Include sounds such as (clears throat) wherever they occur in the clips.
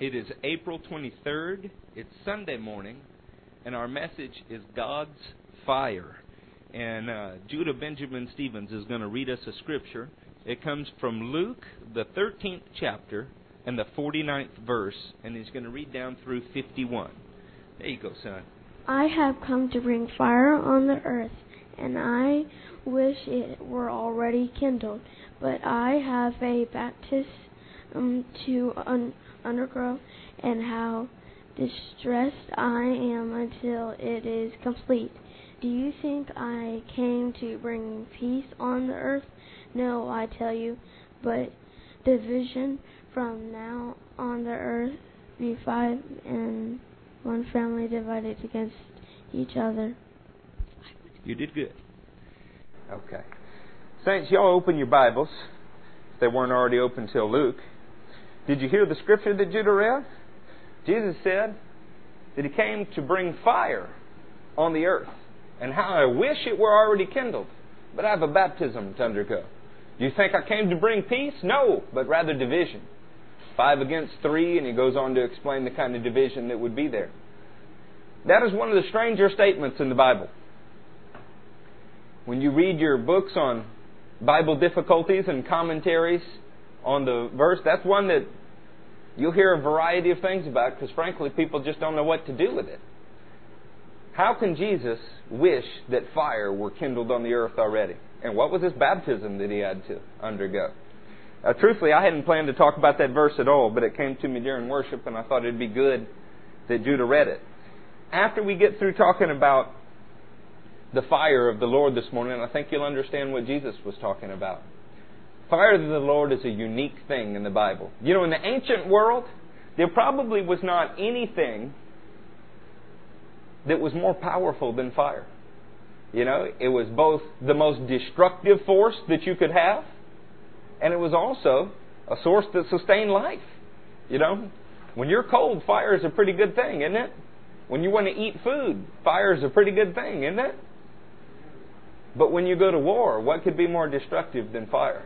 It is April 23rd. It's Sunday morning, and our message is God's Fire. And uh, Judah Benjamin Stevens is going to read us a scripture. It comes from Luke, the 13th chapter, and the 49th verse, and he's going to read down through 51. There you go, son. I have come to bring fire on the earth, and I wish it were already kindled. But I have a baptism to un- undergo, and how distressed I am until it is complete. Do you think I came to bring peace on the earth? No, I tell you, but division from now on the earth be five and one family divided against each other. You did good. Okay. Saints, y'all open your Bibles. If they weren't already open till Luke. Did you hear the scripture that Judah read? Jesus said that he came to bring fire on the earth. And how I wish it were already kindled. But I have a baptism to undergo. Do you think I came to bring peace? No, but rather division. Five against three, and he goes on to explain the kind of division that would be there. That is one of the stranger statements in the Bible. When you read your books on Bible difficulties and commentaries on the verse, that's one that you'll hear a variety of things about because, frankly, people just don't know what to do with it. How can Jesus wish that fire were kindled on the earth already? And what was his baptism that he had to undergo? Uh, truthfully, I hadn't planned to talk about that verse at all, but it came to me during worship, and I thought it'd be good that Judah read it. After we get through talking about the fire of the Lord this morning, I think you'll understand what Jesus was talking about. Fire of the Lord is a unique thing in the Bible. You know, in the ancient world, there probably was not anything that was more powerful than fire. You know, it was both the most destructive force that you could have, and it was also a source that sustained life. You know, when you're cold, fire is a pretty good thing, isn't it? When you want to eat food, fire is a pretty good thing, isn't it? But when you go to war, what could be more destructive than fire?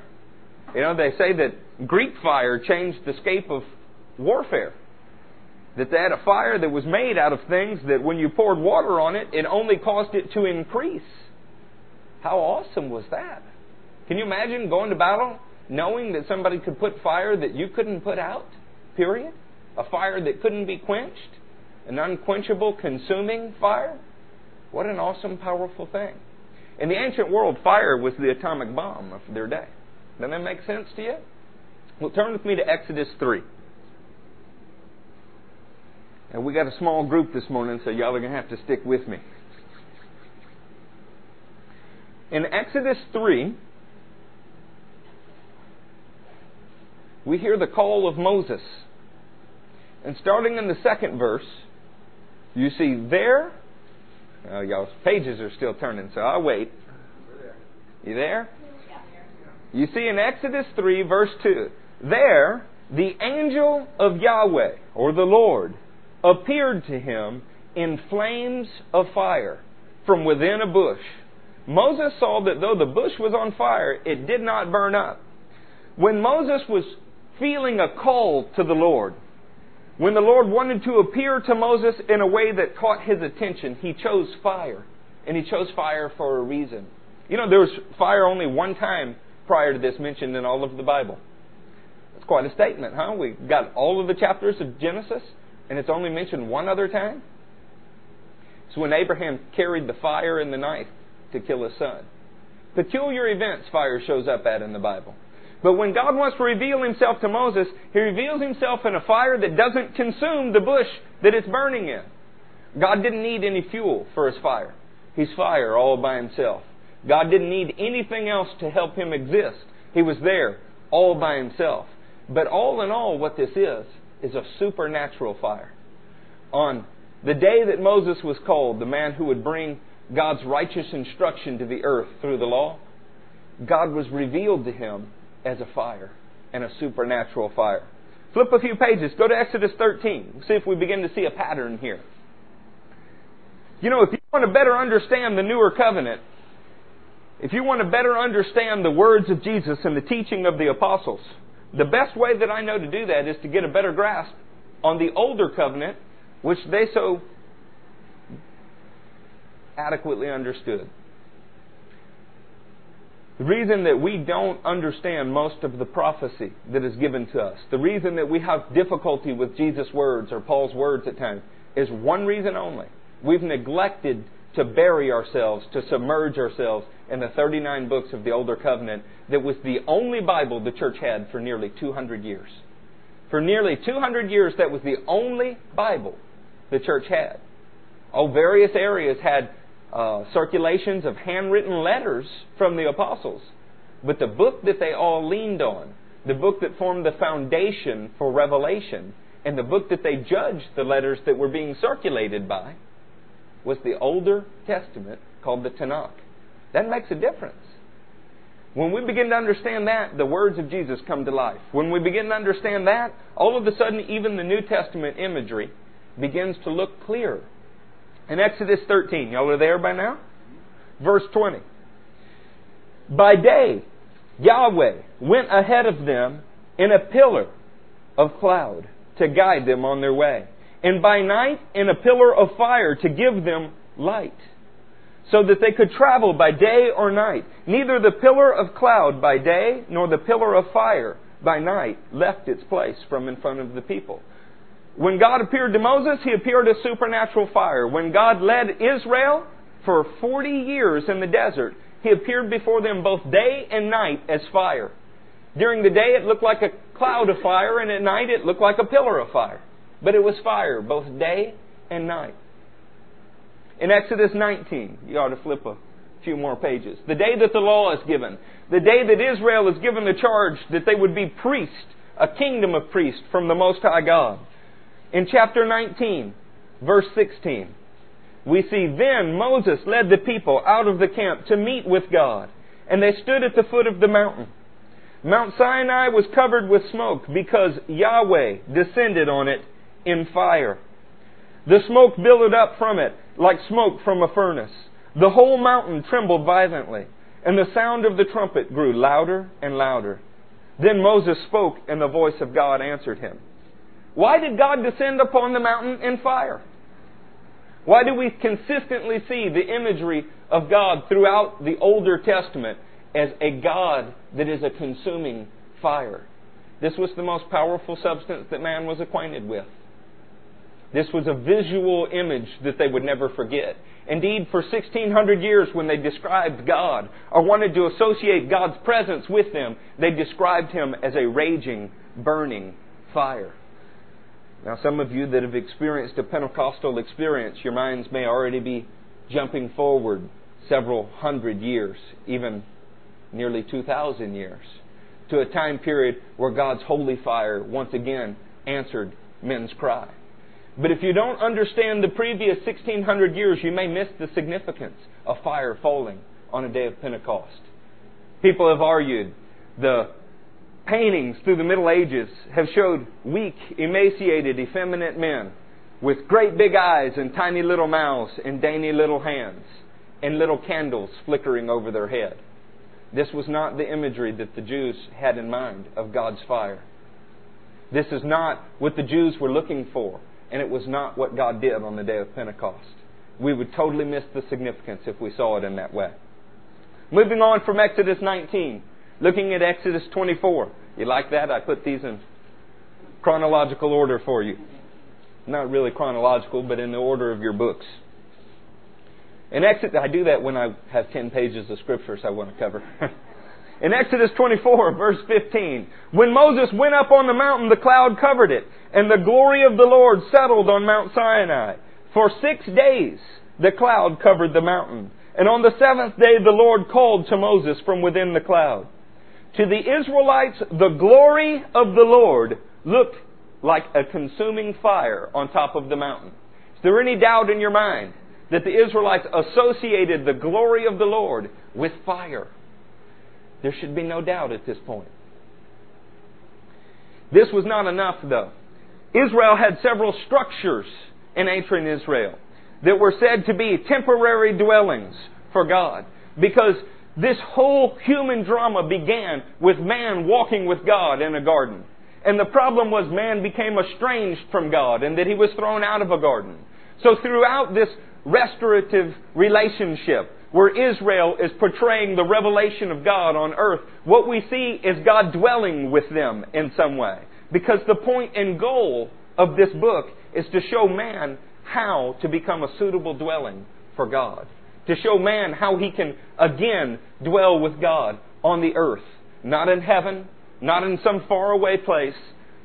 You know, they say that Greek fire changed the scape of warfare. That they had a fire that was made out of things that when you poured water on it, it only caused it to increase. How awesome was that? Can you imagine going to battle knowing that somebody could put fire that you couldn't put out? Period. A fire that couldn't be quenched? An unquenchable, consuming fire? What an awesome, powerful thing. In the ancient world, fire was the atomic bomb of their day. Doesn't that make sense to you? Well, turn with me to Exodus 3. And we got a small group this morning, so y'all are going to have to stick with me. In Exodus 3, we hear the call of Moses. And starting in the second verse, you see there, oh, y'all's pages are still turning, so I'll wait. You there? You see in Exodus 3, verse 2, there the angel of Yahweh, or the Lord, appeared to him in flames of fire from within a bush. Moses saw that though the bush was on fire, it did not burn up. When Moses was feeling a call to the Lord, when the Lord wanted to appear to Moses in a way that caught his attention, he chose fire. And he chose fire for a reason. You know, there was fire only one time prior to this mentioned in all of the Bible. That's quite a statement, huh? We've got all of the chapters of Genesis, and it's only mentioned one other time. It's when Abraham carried the fire and the knife to kill his son. Peculiar events fire shows up at in the Bible. But when God wants to reveal himself to Moses, he reveals himself in a fire that doesn't consume the bush that it's burning in. God didn't need any fuel for his fire. He's fire all by himself. God didn't need anything else to help him exist. He was there all by himself. But all in all, what this is, is a supernatural fire. On the day that Moses was called, the man who would bring God's righteous instruction to the earth through the law, God was revealed to him as a fire and a supernatural fire. Flip a few pages. Go to Exodus 13. See if we begin to see a pattern here. You know, if you want to better understand the newer covenant, if you want to better understand the words of Jesus and the teaching of the apostles, the best way that I know to do that is to get a better grasp on the older covenant, which they so adequately understood. The reason that we don't understand most of the prophecy that is given to us, the reason that we have difficulty with Jesus' words or Paul's words at times, is one reason only. We've neglected to bury ourselves, to submerge ourselves in the 39 books of the Older Covenant that was the only Bible the church had for nearly 200 years. For nearly 200 years, that was the only Bible the church had. Oh, various areas had uh, circulations of handwritten letters from the apostles. But the book that they all leaned on, the book that formed the foundation for revelation, and the book that they judged the letters that were being circulated by, was the Older Testament called the Tanakh. That makes a difference. When we begin to understand that, the words of Jesus come to life. When we begin to understand that, all of a sudden, even the New Testament imagery begins to look clear. In Exodus 13, y'all are there by now? Verse 20. By day, Yahweh went ahead of them in a pillar of cloud to guide them on their way, and by night in a pillar of fire to give them light so that they could travel by day or night. Neither the pillar of cloud by day nor the pillar of fire by night left its place from in front of the people. When God appeared to Moses, he appeared as supernatural fire. When God led Israel for 40 years in the desert, he appeared before them both day and night as fire. During the day, it looked like a cloud of fire, and at night, it looked like a pillar of fire. But it was fire both day and night. In Exodus 19, you ought to flip a few more pages. The day that the law is given, the day that Israel is given the charge that they would be priests, a kingdom of priests from the Most High God. In chapter 19, verse 16, we see then Moses led the people out of the camp to meet with God, and they stood at the foot of the mountain. Mount Sinai was covered with smoke because Yahweh descended on it in fire. The smoke billowed up from it like smoke from a furnace. The whole mountain trembled violently, and the sound of the trumpet grew louder and louder. Then Moses spoke, and the voice of God answered him. Why did God descend upon the mountain in fire? Why do we consistently see the imagery of God throughout the Older Testament as a God that is a consuming fire? This was the most powerful substance that man was acquainted with. This was a visual image that they would never forget. Indeed, for 1600 years, when they described God or wanted to associate God's presence with them, they described Him as a raging, burning fire. Now, some of you that have experienced a Pentecostal experience, your minds may already be jumping forward several hundred years, even nearly 2,000 years, to a time period where God's holy fire once again answered men's cry. But if you don't understand the previous 1600 years, you may miss the significance of fire falling on a day of Pentecost. People have argued the paintings through the Middle Ages have showed weak, emaciated, effeminate men with great big eyes and tiny little mouths and dainty little hands and little candles flickering over their head. This was not the imagery that the Jews had in mind of God's fire. This is not what the Jews were looking for and it was not what God did on the day of Pentecost. We would totally miss the significance if we saw it in that way. Moving on from Exodus 19, looking at Exodus 24. You like that? I put these in chronological order for you. Not really chronological, but in the order of your books. In Exodus, I do that when I have 10 pages of scriptures I want to cover. (laughs) In Exodus 24, verse 15, when Moses went up on the mountain, the cloud covered it, and the glory of the Lord settled on Mount Sinai. For six days the cloud covered the mountain. And on the seventh day the Lord called to Moses from within the cloud. To the Israelites, the glory of the Lord looked like a consuming fire on top of the mountain. Is there any doubt in your mind that the Israelites associated the glory of the Lord with fire? There should be no doubt at this point. This was not enough, though. Israel had several structures in ancient Israel that were said to be temporary dwellings for God because this whole human drama began with man walking with God in a garden. And the problem was man became estranged from God and that he was thrown out of a garden. So throughout this restorative relationship, where Israel is portraying the revelation of God on earth, what we see is God dwelling with them in some way. Because the point and goal of this book is to show man how to become a suitable dwelling for God. To show man how he can again dwell with God on the earth. Not in heaven, not in some faraway place,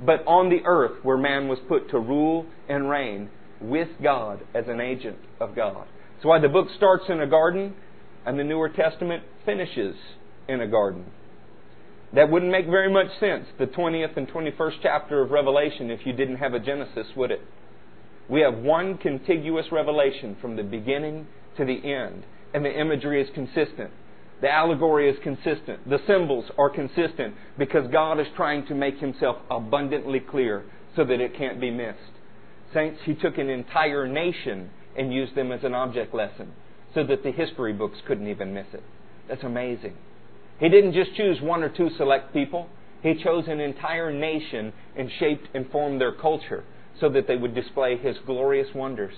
but on the earth where man was put to rule and reign with God as an agent of God. That's why the book starts in a garden and the Newer Testament finishes in a garden. That wouldn't make very much sense, the 20th and 21st chapter of Revelation, if you didn't have a Genesis, would it? We have one contiguous revelation from the beginning to the end, and the imagery is consistent. The allegory is consistent. The symbols are consistent because God is trying to make himself abundantly clear so that it can't be missed. Saints, he took an entire nation and used them as an object lesson so that the history books couldn't even miss it. That's amazing. He didn't just choose one or two select people. He chose an entire nation and shaped and formed their culture so that they would display his glorious wonders,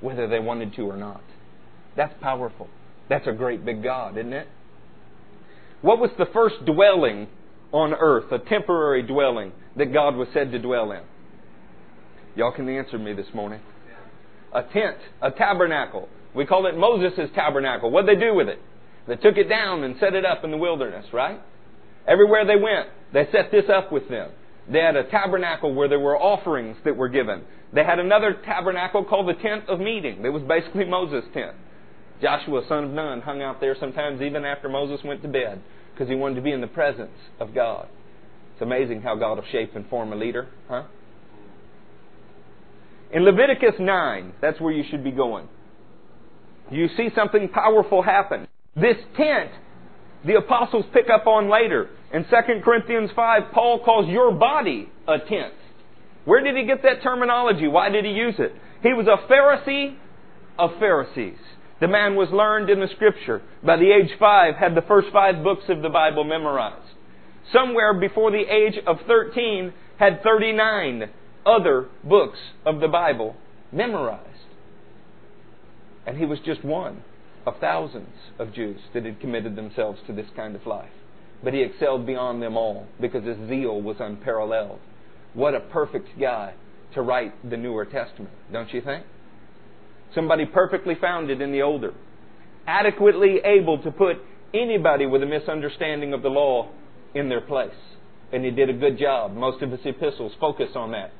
whether they wanted to or not. That's powerful. That's a great big God, isn't it? What was the first dwelling on earth, a temporary dwelling that God was said to dwell in? Y'all can answer me this morning. A tent, a tabernacle. We call it Moses' tabernacle. What'd they do with it? They took it down and set it up in the wilderness, right? Everywhere they went, they set this up with them. They had a tabernacle where there were offerings that were given. They had another tabernacle called the tent of meeting. It was basically Moses' tent. Joshua, son of Nun, hung out there sometimes even after Moses went to bed because he wanted to be in the presence of God. It's amazing how God will shape and form a leader, huh? In Leviticus 9, that's where you should be going. You see something powerful happen. This tent, the apostles pick up on later. In 2 Corinthians 5, Paul calls your body a tent. Where did he get that terminology? Why did he use it? He was a Pharisee of Pharisees. The man was learned in the Scripture. By the age five, had the first five books of the Bible memorized. Somewhere before the age of 13, had 39 other books of the Bible memorized. And he was just one of thousands of Jews that had committed themselves to this kind of life. But he excelled beyond them all because his zeal was unparalleled. What a perfect guy to write the Newer Testament, don't you think? Somebody perfectly founded in the older, adequately able to put anybody with a misunderstanding of the law in their place. And he did a good job. Most of his epistles focus on that.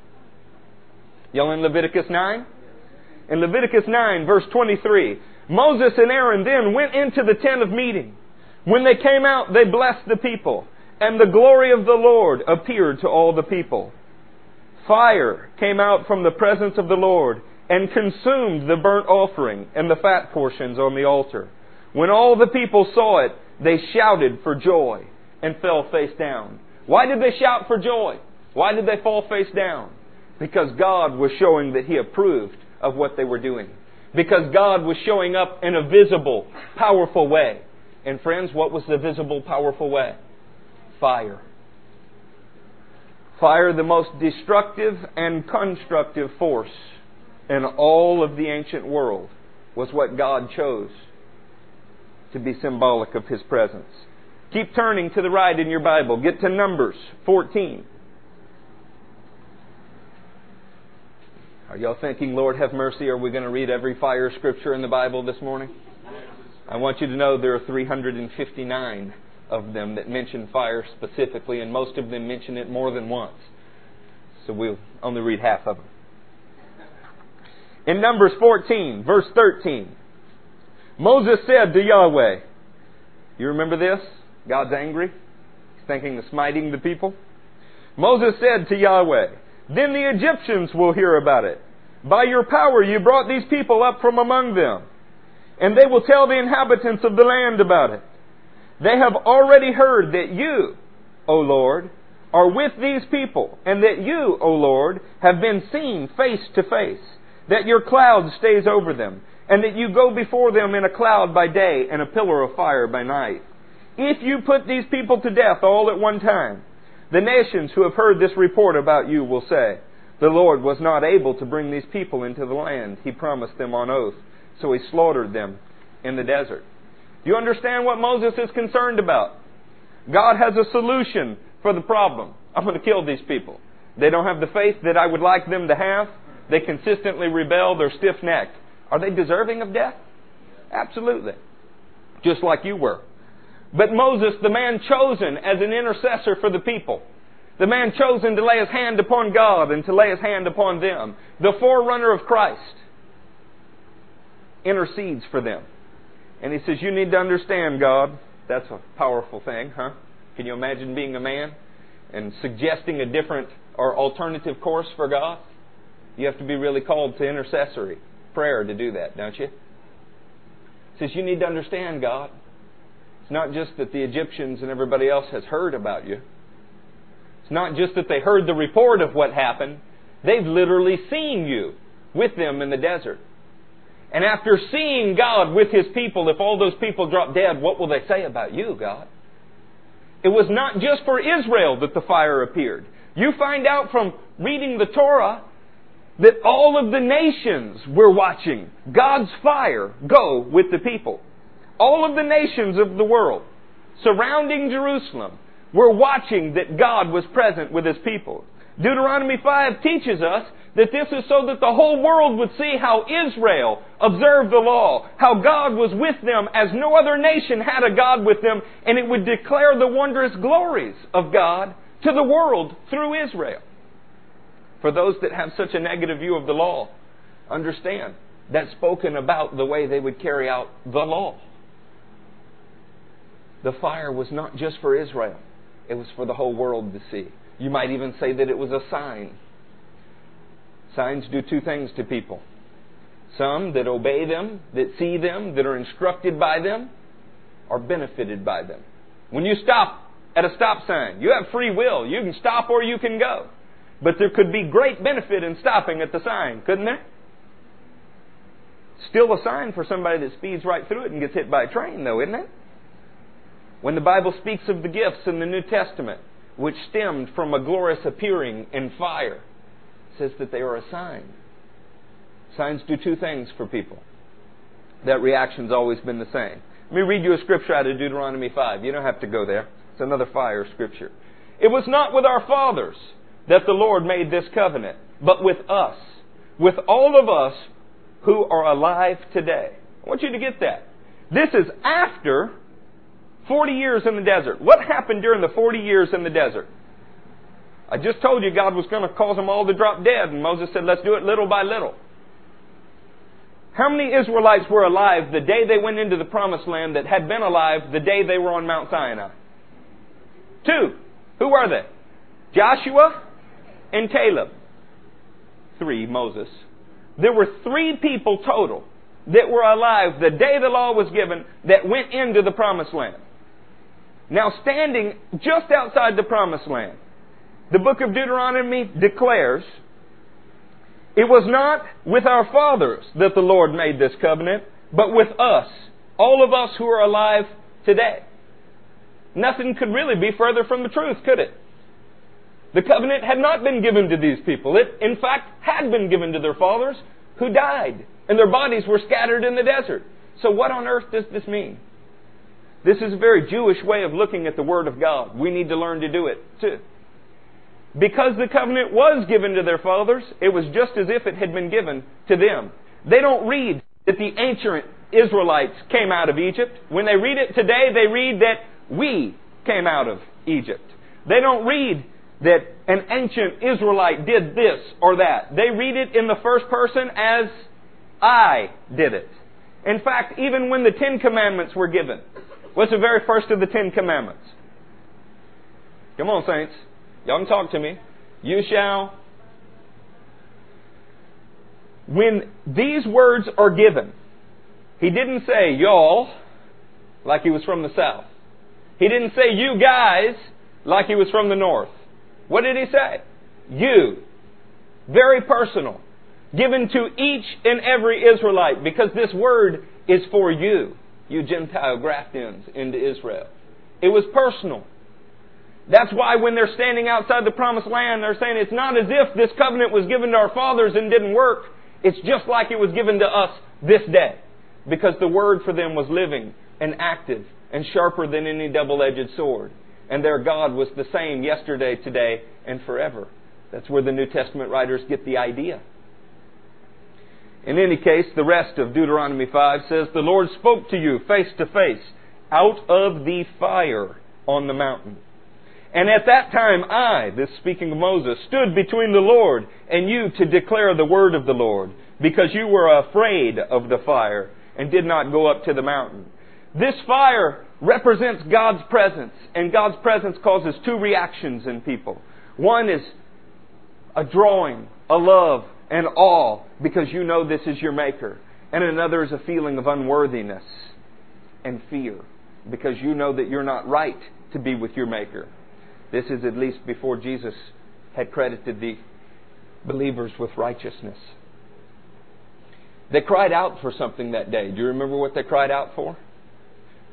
Y'all in Leviticus 9? In Leviticus 9, verse 23, Moses and Aaron then went into the tent of meeting. When they came out, they blessed the people, and the glory of the Lord appeared to all the people. Fire came out from the presence of the Lord and consumed the burnt offering and the fat portions on the altar. When all the people saw it, they shouted for joy and fell face down. Why did they shout for joy? Why did they fall face down? Because God was showing that He approved of what they were doing because God was showing up in a visible, powerful way. And friends, what was the visible, powerful way? Fire. Fire, the most destructive and constructive force in all of the ancient world, was what God chose to be symbolic of His presence. Keep turning to the right in your Bible. Get to Numbers 14. Are y'all thinking, Lord, have mercy? Are we going to read every fire scripture in the Bible this morning? I want you to know there are 359 of them that mention fire specifically, and most of them mention it more than once. So we'll only read half of them. In Numbers 14, verse 13, Moses said to Yahweh, You remember this? God's angry. He's thinking of smiting the people. Moses said to Yahweh, Then the Egyptians will hear about it by your power you brought these people up from among them, and they will tell the inhabitants of the land about it. They have already heard that you, O Lord, are with these people, and that you, O Lord, have been seen face to face, that your cloud stays over them, and that you go before them in a cloud by day and a pillar of fire by night. If you put these people to death all at one time, The nations who have heard this report about you will say, The Lord was not able to bring these people into the land he promised them on oath, so he slaughtered them in the desert. Do you understand what Moses is concerned about? God has a solution for the problem. I'm going to kill these people. They don't have the faith that I would like them to have. They consistently rebel. They're stiff necked. Are they deserving of death? Absolutely. Just like you were. But Moses, the man chosen as an intercessor for the people, the man chosen to lay his hand upon God and to lay his hand upon them, the forerunner of Christ, intercedes for them. And he says, You need to understand, God. That's a powerful thing, huh? Can you imagine being a man and suggesting a different or alternative course for God? You have to be really called to intercessory prayer to do that, don't you? He says, You need to understand, God. It's not just that the Egyptians and everybody else has heard about you. It's not just that they heard the report of what happened. They've literally seen you with them in the desert. And after seeing God with His people, if all those people drop dead, what will they say about you, God? It was not just for Israel that the fire appeared. You find out from reading the Torah that all of the nations were watching God's fire go with the people. All of the nations of the world surrounding Jerusalem were watching that God was present with His people. Deuteronomy 5 teaches us that this is so that the whole world would see how Israel observed the law, how God was with them as no other nation had a God with them, and it would declare the wondrous glories of God to the world through Israel. For those that have such a negative view of the law, understand that's spoken about the way they would carry out the law. The fire was not just for Israel, it was for the whole world to see. You might even say that it was a sign. Signs do two things to people. Some that obey them, that see them, that are instructed by them, are benefited by them. When you stop at a stop sign, you have free will. You can stop or you can go. But there could be great benefit in stopping at the sign, couldn't there? Still a sign for somebody that speeds right through it and gets hit by a train, though, isn't it? When the Bible speaks of the gifts in the New Testament, which stemmed from a glorious appearing in fire, says that they are a sign. Signs do two things for people. That reaction's always been the same. Let me read you a scripture out of Deuteronomy 5. You don't have to go there. It's another fire scripture. It was not with our fathers that the Lord made this covenant, but with us, with all of us who are alive today. I want you to get that. This is after 40 years in the desert. What happened during the 40 years in the desert? I just told you God was going to cause them all to drop dead, and Moses said, let's do it little by little. How many Israelites were alive the day they went into the promised land that had been alive the day they were on Mount Sinai? Two. Who were they? Joshua and Caleb. Three, Moses. There were three people total that were alive the day the law was given that went into the promised land. Now, standing just outside the promised land, the book of Deuteronomy declares, It was not with our fathers that the Lord made this covenant, but with us, all of us who are alive today. Nothing could really be further from the truth, could it? The covenant had not been given to these people. It, in fact, had been given to their fathers who died, and their bodies were scattered in the desert. So, what on earth does this mean? This is a very Jewish way of looking at the Word of God. We need to learn to do it too. Because the covenant was given to their fathers, it was just as if it had been given to them. They don't read that the ancient Israelites came out of Egypt. When they read it today, they read that we came out of Egypt. They don't read that an ancient Israelite did this or that. They read it in the first person as I did it. In fact, even when the Ten Commandments were given, what's the very first of the Ten Commandments? Come on, saints. Y'all can talk to me. You shall. When these words are given, he didn't say y'all like he was from the south. He didn't say you guys like he was from the north. What did he say? You. Very personal. Given to each and every Israelite because this word is for you, you Gentile graft-ins into Israel. It was personal. That's why when they're standing outside the promised land, they're saying it's not as if this covenant was given to our fathers and didn't work. It's just like it was given to us this day. Because the word for them was living and active and sharper than any double-edged sword. And their God was the same yesterday, today, and forever. That's where the New Testament writers get the idea. In any case, the rest of Deuteronomy 5 says, The Lord spoke to you face to face out of the fire on the mountain. And at that time I, this speaking of Moses, stood between the Lord and you to declare the word of the Lord, because you were afraid of the fire and did not go up to the mountain. This fire represents God's presence, and God's presence causes two reactions in people. One is a drawing, a love, and awe because you know this is your Maker. And another is a feeling of unworthiness and fear because you know that you're not right to be with your Maker. This is at least before Jesus had credited the believers with righteousness. They cried out for something that day. Do you remember what they cried out for?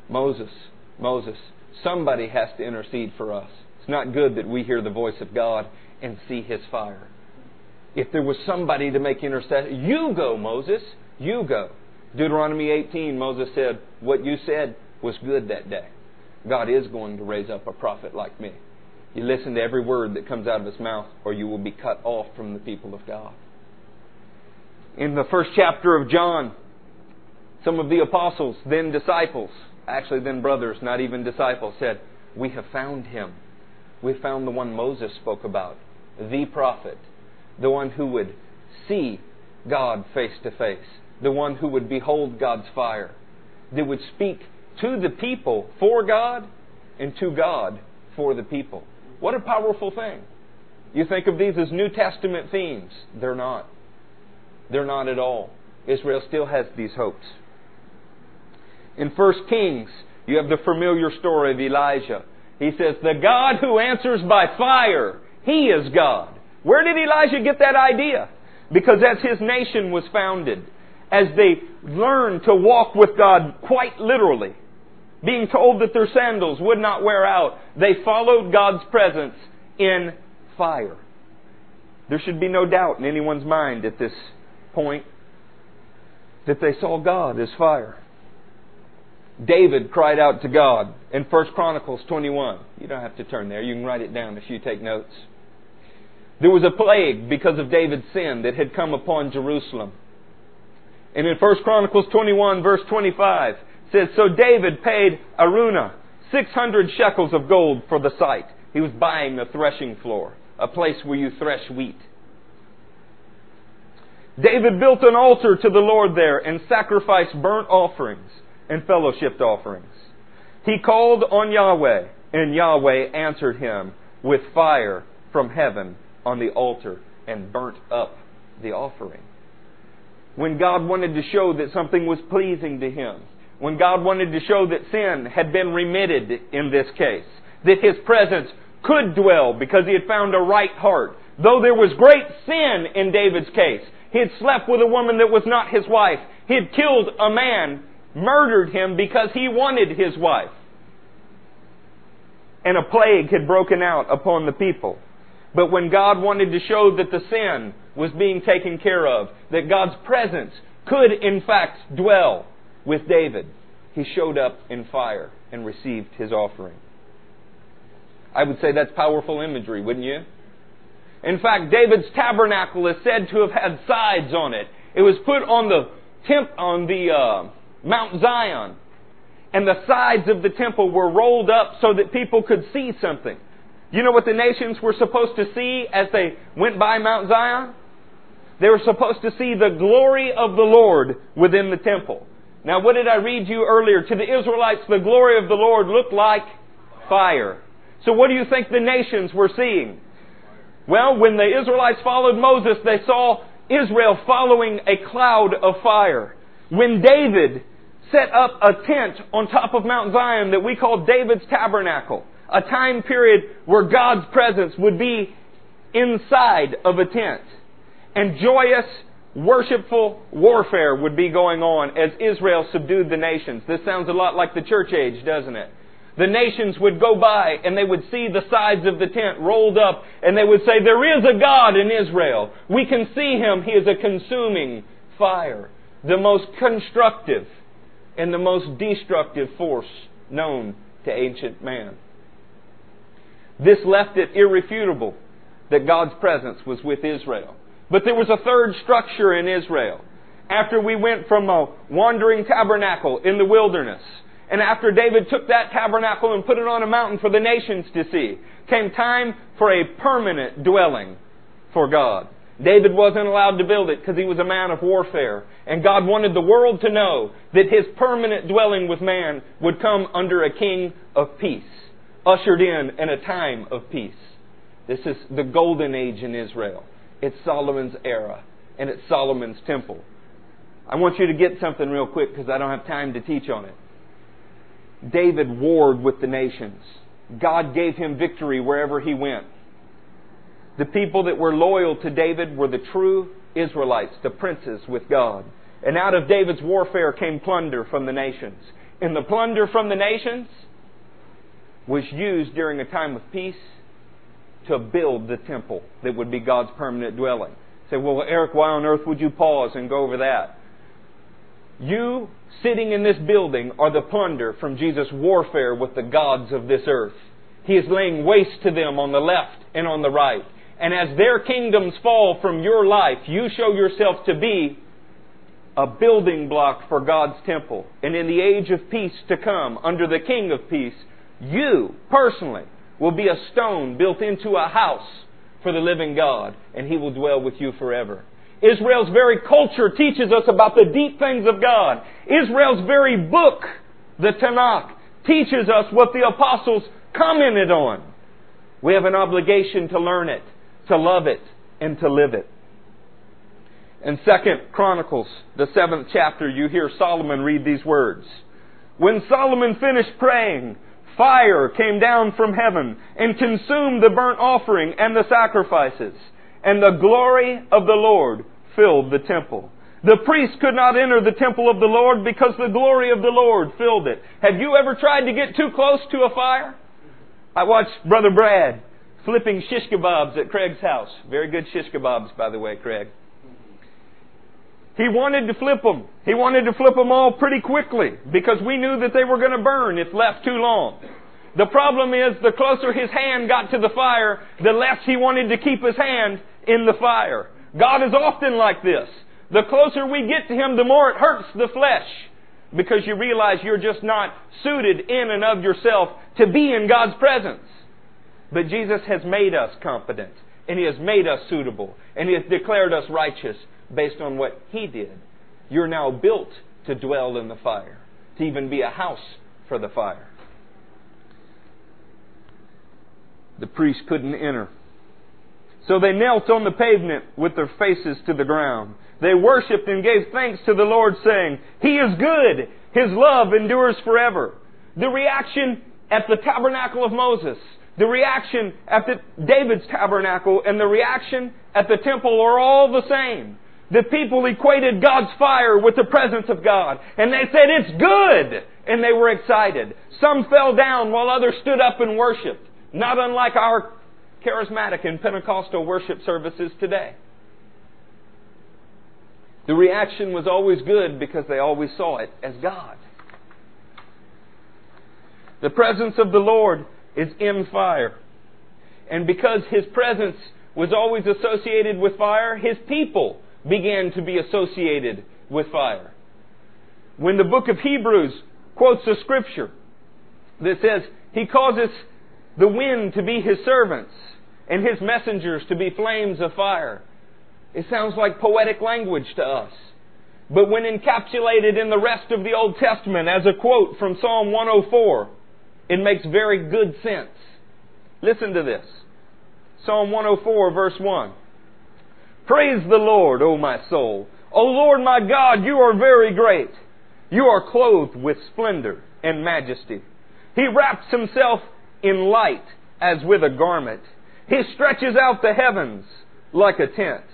Moses, Moses, somebody has to intercede for us. It's not good that we hear the voice of God and see his fire. If there was somebody to make intercession, you go, Moses, you go. Deuteronomy 18, Moses said, What you said was good that day. God is going to raise up a prophet like me. You listen to every word that comes out of his mouth, or you will be cut off from the people of God. In the first chapter of John, some of the apostles, then disciples, actually then brothers, not even disciples, said, We have found him. We found the one Moses spoke about, the prophet, the one who would see God face to face, the one who would behold God's fire, that would speak to the people for God and to God for the people. What a powerful thing. You think of these as New Testament themes. They're not. They're not at all. Israel still has these hopes. In 1 Kings, you have the familiar story of Elijah. He says, The God who answers by fire, He is God. Where did Elijah get that idea? Because as his nation was founded, as they learned to walk with God quite literally, being told that their sandals would not wear out, they followed God's presence in fire. There should be no doubt in anyone's mind at this point that they saw God as fire. David cried out to God in 1 Chronicles 21. You don't have to turn there. You can write it down if you take notes. There was a plague because of David's sin that had come upon Jerusalem. And in 1 Chronicles 21 verse 25, says, So David paid Araunah 600 shekels of gold for the site. He was buying a threshing floor, a place where you thresh wheat. David built an altar to the Lord there and sacrificed burnt offerings and fellowship offerings. He called on Yahweh, and Yahweh answered him with fire from heaven on the altar and burnt up the offering. When God wanted to show that something was pleasing to him, when God wanted to show that sin had been remitted in this case, that His presence could dwell because He had found a right heart. Though there was great sin in David's case, he had slept with a woman that was not his wife. He had killed a man, murdered him because he wanted his wife. And a plague had broken out upon the people. But when God wanted to show that the sin was being taken care of, that God's presence could in fact dwell with David, he showed up in fire and received his offering. I would say that's powerful imagery, wouldn't you? In fact, David's tabernacle is said to have had sides on it. It was put on the temp on the uh, Mount Zion, and the sides of the temple were rolled up so that people could see something. You know what the nations were supposed to see as they went by Mount Zion? They were supposed to see the glory of the Lord within the temple. Now, what did I read you earlier? To the Israelites, the glory of the Lord looked like fire. So, what do you think the nations were seeing? Well, when the Israelites followed Moses, they saw Israel following a cloud of fire. When David set up a tent on top of Mount Zion that we call David's tabernacle, a time period where God's presence would be inside of a tent, and joyous worshipful warfare would be going on as Israel subdued the nations. This sounds a lot like the church age, doesn't it? the nations would go by and they would see the sides of the tent rolled up and they would say, There is a God in Israel. We can see him. He is a consuming fire. The most constructive and the most destructive force known to ancient man. This left it irrefutable that God's presence was with Israel. But there was a third structure in Israel. After we went from a wandering tabernacle in the wilderness, and after David took that tabernacle and put it on a mountain for the nations to see, came time for a permanent dwelling for God. David wasn't allowed to build it because he was a man of warfare. And God wanted the world to know that his permanent dwelling with man would come under a king of peace, ushered in in a time of peace. This is the golden age in Israel. It's Solomon's era, and it's Solomon's temple. I want you to get something real quick because I don't have time to teach on it. David warred with the nations. God gave him victory wherever he went. The people that were loyal to David were the true Israelites, the princes with God. And out of David's warfare came plunder from the nations. And the plunder from the nations was used during a time of peace to build the temple that would be God's permanent dwelling. Say, well, Eric, why on earth would you pause and go over that? You sitting in this building are the plunder from Jesus' warfare with the gods of this earth. He is laying waste to them on the left and on the right. And as their kingdoms fall from your life, you show yourself to be a building block for God's temple. And in the age of peace to come, under the King of Peace, you personally will be a stone built into a house for the living God, and He will dwell with you forever. Israel's very culture teaches us about the deep things of God. Israel's very book, the Tanakh, teaches us what the apostles commented on. We have an obligation to learn it to love it, and to live it. In Second Chronicles, the seventh chapter, you hear Solomon read these words. When Solomon finished praying, fire came down from heaven and consumed the burnt offering and the sacrifices, and the glory of the Lord filled the temple. The priests could not enter the temple of the Lord because the glory of the Lord filled it. Have you ever tried to get too close to a fire? I watched Brother Brad flipping shish kebabs at Craig's house. Very good shish kebabs, by the way, Craig. He wanted to flip them. He wanted to flip them all pretty quickly because we knew that they were going to burn if left too long. The problem is the closer his hand got to the fire, the less he wanted to keep his hand in the fire. God is often like this. The closer we get to Him, the more it hurts the flesh because you realize you're just not suited in and of yourself to be in God's presence. But Jesus has made us competent, and He has made us suitable, and He has declared us righteous based on what He did. You're now built to dwell in the fire, to even be a house for the fire. The priest couldn't enter. So they knelt on the pavement with their faces to the ground. They worshiped and gave thanks to the Lord, saying, He is good. His love endures forever. The reaction at the tabernacle of Moses the reaction at the, David's tabernacle and the reaction at the temple are all the same. The people equated God's fire with the presence of God. And they said, it's good! And they were excited. Some fell down while others stood up and worshiped. Not unlike our charismatic and Pentecostal worship services today. The reaction was always good because they always saw it as God. The presence of the Lord is in fire. And because his presence was always associated with fire, his people began to be associated with fire. When the book of Hebrews quotes a scripture that says, He causes the wind to be His servants and His messengers to be flames of fire, it sounds like poetic language to us. But when encapsulated in the rest of the Old Testament as a quote from Psalm 104, it makes very good sense. Listen to this. Psalm 104 verse 1. Praise the Lord, O my soul. O Lord my God, you are very great. You are clothed with splendor and majesty. He wraps himself in light as with a garment. He stretches out the heavens like a tent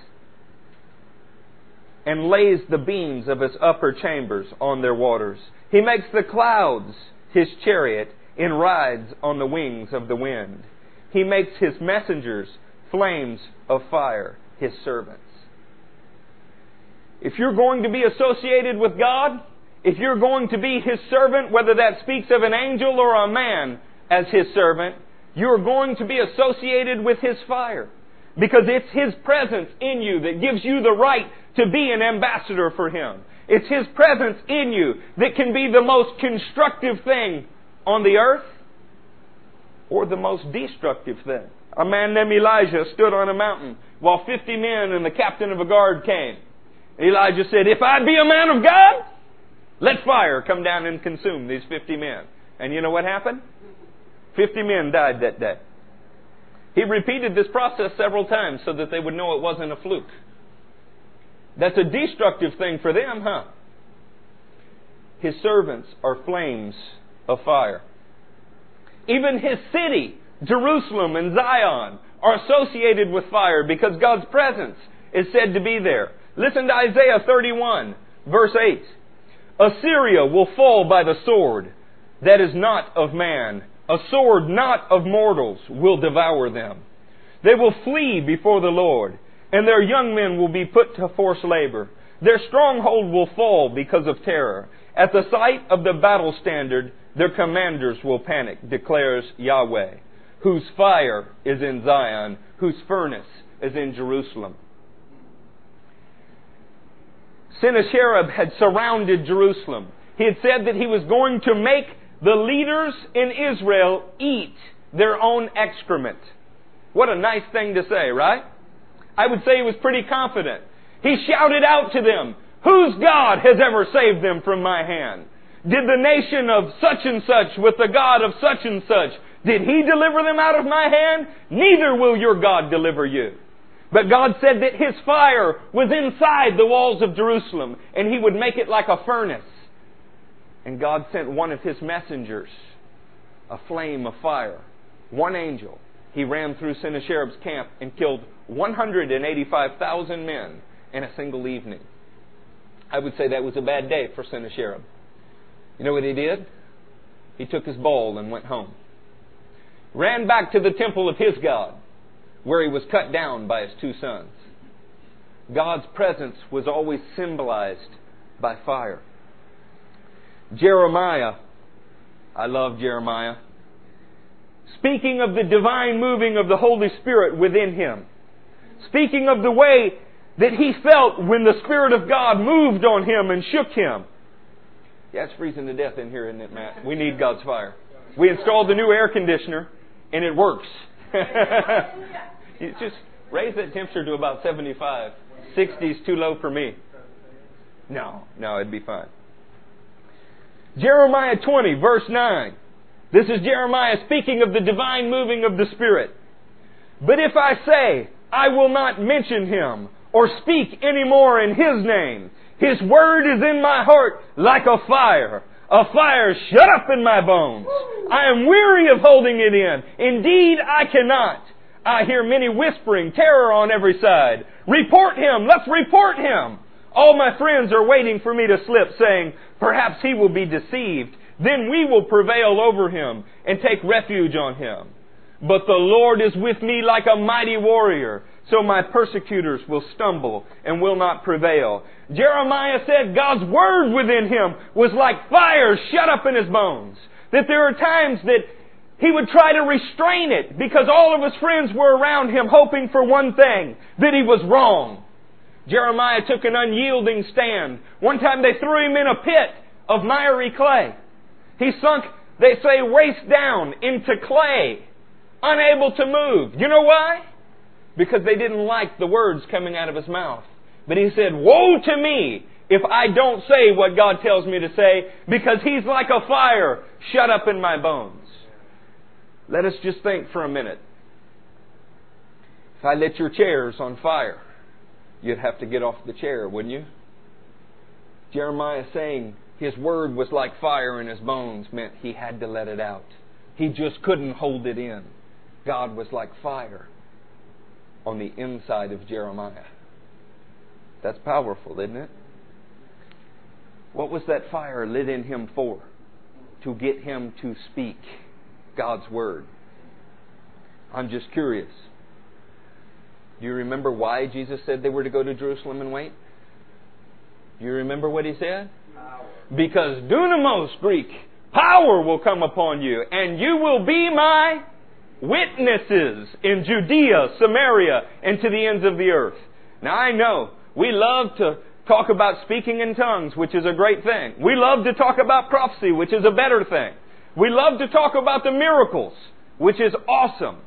and lays the beams of his upper chambers on their waters. He makes the clouds his chariot and rides on the wings of the wind. He makes his messengers flames of fire, his servants. If you're going to be associated with God, if you're going to be his servant, whether that speaks of an angel or a man as his servant, you're going to be associated with his fire. Because it's his presence in you that gives you the right to be an ambassador for him. It's his presence in you that can be the most constructive thing on the earth or the most destructive thing. A man named Elijah stood on a mountain while 50 men and the captain of a guard came. Elijah said, If I be a man of God, let fire come down and consume these 50 men. And you know what happened? 50 men died that day. He repeated this process several times so that they would know it wasn't a fluke. That's a destructive thing for them, huh? His servants are flames of fire. Even his city, Jerusalem and Zion, are associated with fire because God's presence is said to be there. Listen to Isaiah 31, verse 8. Assyria will fall by the sword that is not of man. A sword not of mortals will devour them. They will flee before the Lord, and their young men will be put to forced labor. Their stronghold will fall because of terror. At the sight of the battle standard, their commanders will panic, declares Yahweh, whose fire is in Zion, whose furnace is in Jerusalem. Sennacherib had surrounded Jerusalem. He had said that he was going to make the leaders in Israel eat their own excrement. What a nice thing to say, right? I would say he was pretty confident. He shouted out to them, Whose God has ever saved them from my hand? Did the nation of such and such with the God of such and such, did he deliver them out of my hand? Neither will your God deliver you. But God said that His fire was inside the walls of Jerusalem, and He would make it like a furnace. And God sent one of His messengers, a flame of fire, one angel. He ran through Sennacherib's camp and killed 185,000 men in a single evening. I would say that was a bad day for Sennacherib. You know what he did? He took his bowl and went home. Ran back to the temple of his God where he was cut down by his two sons. God's presence was always symbolized by fire. Jeremiah, I love Jeremiah, speaking of the divine moving of the Holy Spirit within him, speaking of the way that he felt when the Spirit of God moved on him and shook him. Yeah, it's freezing to death in here, isn't it, Matt? We need God's fire. We installed the new air conditioner, and it works. (laughs) you just raise that temperature to about 75. 60 is too low for me. No, no, it'd be fine. Jeremiah 20, verse 9. This is Jeremiah speaking of the divine moving of the Spirit. But if I say, I will not mention him or speak any more in his name, his word is in my heart like a fire, a fire shut up in my bones. I am weary of holding it in. Indeed, I cannot. I hear many whispering, terror on every side. Report him! Let's report him! All my friends are waiting for me to slip, saying, Perhaps he will be deceived. Then we will prevail over him and take refuge on him. But the Lord is with me like a mighty warrior, so my persecutors will stumble and will not prevail. Jeremiah said God's word within him was like fire shut up in his bones. That there are times that he would try to restrain it because all of his friends were around him hoping for one thing, that he was wrong. Jeremiah took an unyielding stand. One time they threw him in a pit of miry clay. He sunk, they say, waist down into clay, unable to move. You know why? Because they didn't like the words coming out of his mouth. But he said, Woe to me if I don't say what God tells me to say, because he's like a fire shut up in my bones. Let us just think for a minute. If I lit your chairs on fire, you'd have to get off the chair, wouldn't you? Jeremiah saying his word was like fire in his bones meant he had to let it out. He just couldn't hold it in. God was like fire on the inside of Jeremiah. That's powerful, isn't it? What was that fire lit in him for? To get him to speak God's Word. I'm just curious. Do you remember why Jesus said they were to go to Jerusalem and wait? Do you remember what he said? Power. Because dunamis, Greek, power will come upon you, and you will be my witnesses in Judea, Samaria, and to the ends of the earth. Now I know we love to talk about speaking in tongues, which is a great thing. We love to talk about prophecy, which is a better thing. We love to talk about the miracles, which is awesome.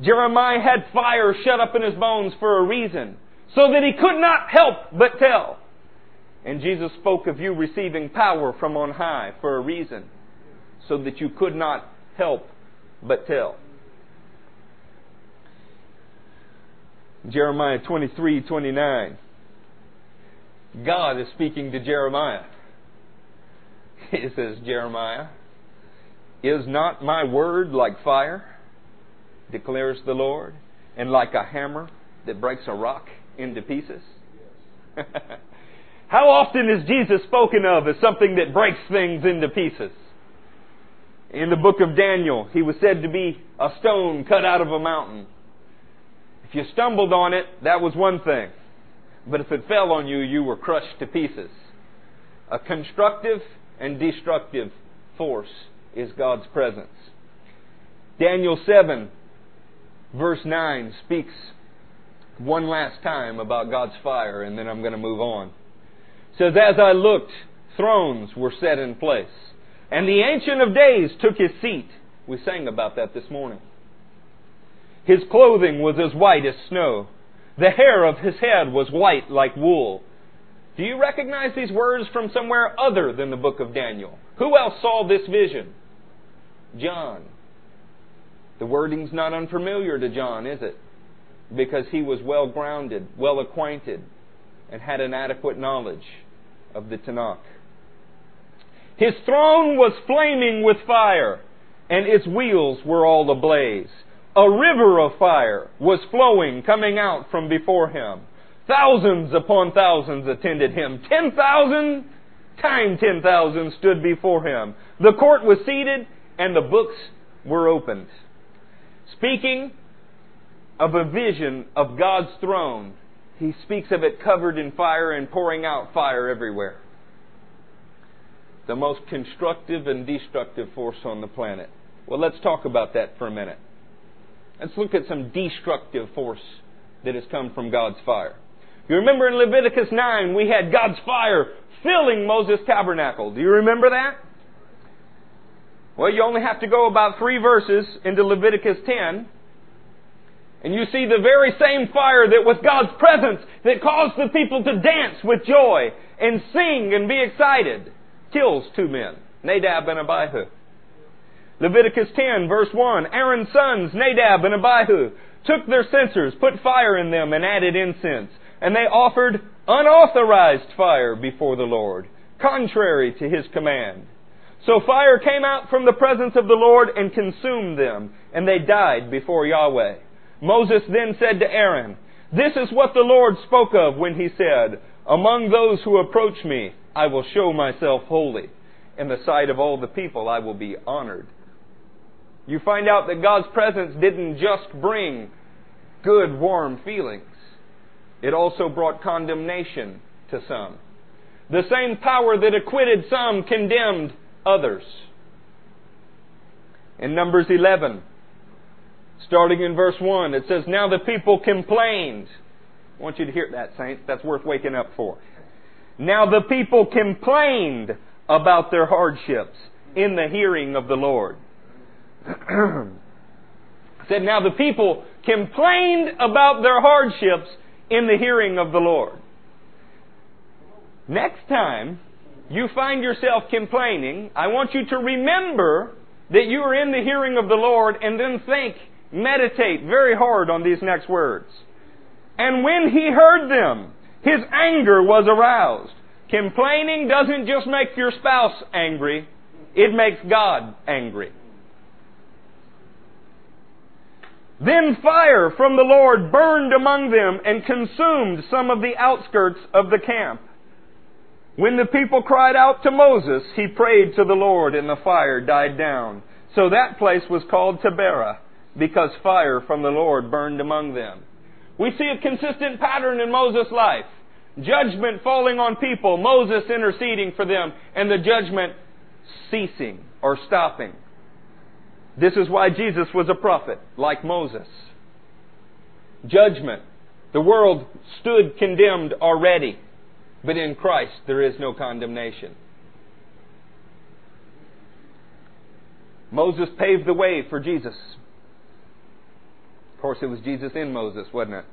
Jeremiah had fire shut up in his bones for a reason, so that he could not help but tell. And Jesus spoke of you receiving power from on high for a reason, so that you could not help but tell. Jeremiah 23 29. God is speaking to Jeremiah. (laughs) He says, Jeremiah, is not my word like fire, declares the Lord, and like a hammer that breaks a rock into pieces? (laughs) How often is Jesus spoken of as something that breaks things into pieces? In the book of Daniel, he was said to be a stone cut out of a mountain. If you stumbled on it, that was one thing. But if it fell on you, you were crushed to pieces. A constructive and destructive force is God's presence. Daniel 7, verse 9, speaks one last time about God's fire, and then I'm going to move on. It says, As I looked, thrones were set in place, and the Ancient of Days took his seat. We sang about that this morning. His clothing was as white as snow. The hair of his head was white like wool. Do you recognize these words from somewhere other than the book of Daniel? Who else saw this vision? John. The wording's not unfamiliar to John, is it? Because he was well grounded, well acquainted, and had an adequate knowledge of the Tanakh. His throne was flaming with fire, and its wheels were all ablaze. A river of fire was flowing, coming out from before him. Thousands upon thousands attended him. Ten thousand times ten thousand stood before him. The court was seated, and the books were opened. Speaking of a vision of God's throne, he speaks of it covered in fire and pouring out fire everywhere. The most constructive and destructive force on the planet. Well, let's talk about that for a minute. Let's look at some destructive force that has come from God's fire. You remember in Leviticus 9, we had God's fire filling Moses' tabernacle. Do you remember that? Well, you only have to go about three verses into Leviticus 10, and you see the very same fire that was God's presence that caused the people to dance with joy and sing and be excited kills two men, Nadab and Abihu. Leviticus 10, verse 1 Aaron's sons, Nadab and Abihu, took their censers, put fire in them, and added incense. And they offered unauthorized fire before the Lord, contrary to his command. So fire came out from the presence of the Lord and consumed them, and they died before Yahweh. Moses then said to Aaron, This is what the Lord spoke of when he said, Among those who approach me, I will show myself holy. In the sight of all the people, I will be honored. You find out that God's presence didn't just bring good, warm feelings. It also brought condemnation to some. The same power that acquitted some condemned others. In Numbers 11, starting in verse 1, it says, Now the people complained. I want you to hear that, saints. That's worth waking up for. Now the people complained about their hardships in the hearing of the Lord. (clears throat) said, Now the people complained about their hardships in the hearing of the Lord. Next time you find yourself complaining, I want you to remember that you are in the hearing of the Lord and then think, meditate very hard on these next words. And when he heard them, his anger was aroused. Complaining doesn't just make your spouse angry, it makes God angry. Then fire from the Lord burned among them and consumed some of the outskirts of the camp. When the people cried out to Moses, he prayed to the Lord and the fire died down. So that place was called Taberah, because fire from the Lord burned among them. We see a consistent pattern in Moses' life. Judgment falling on people, Moses interceding for them, and the judgment ceasing or stopping. This is why Jesus was a prophet, like Moses. Judgment. The world stood condemned already, but in Christ there is no condemnation. Moses paved the way for Jesus. Course, it was Jesus in Moses, wasn't it?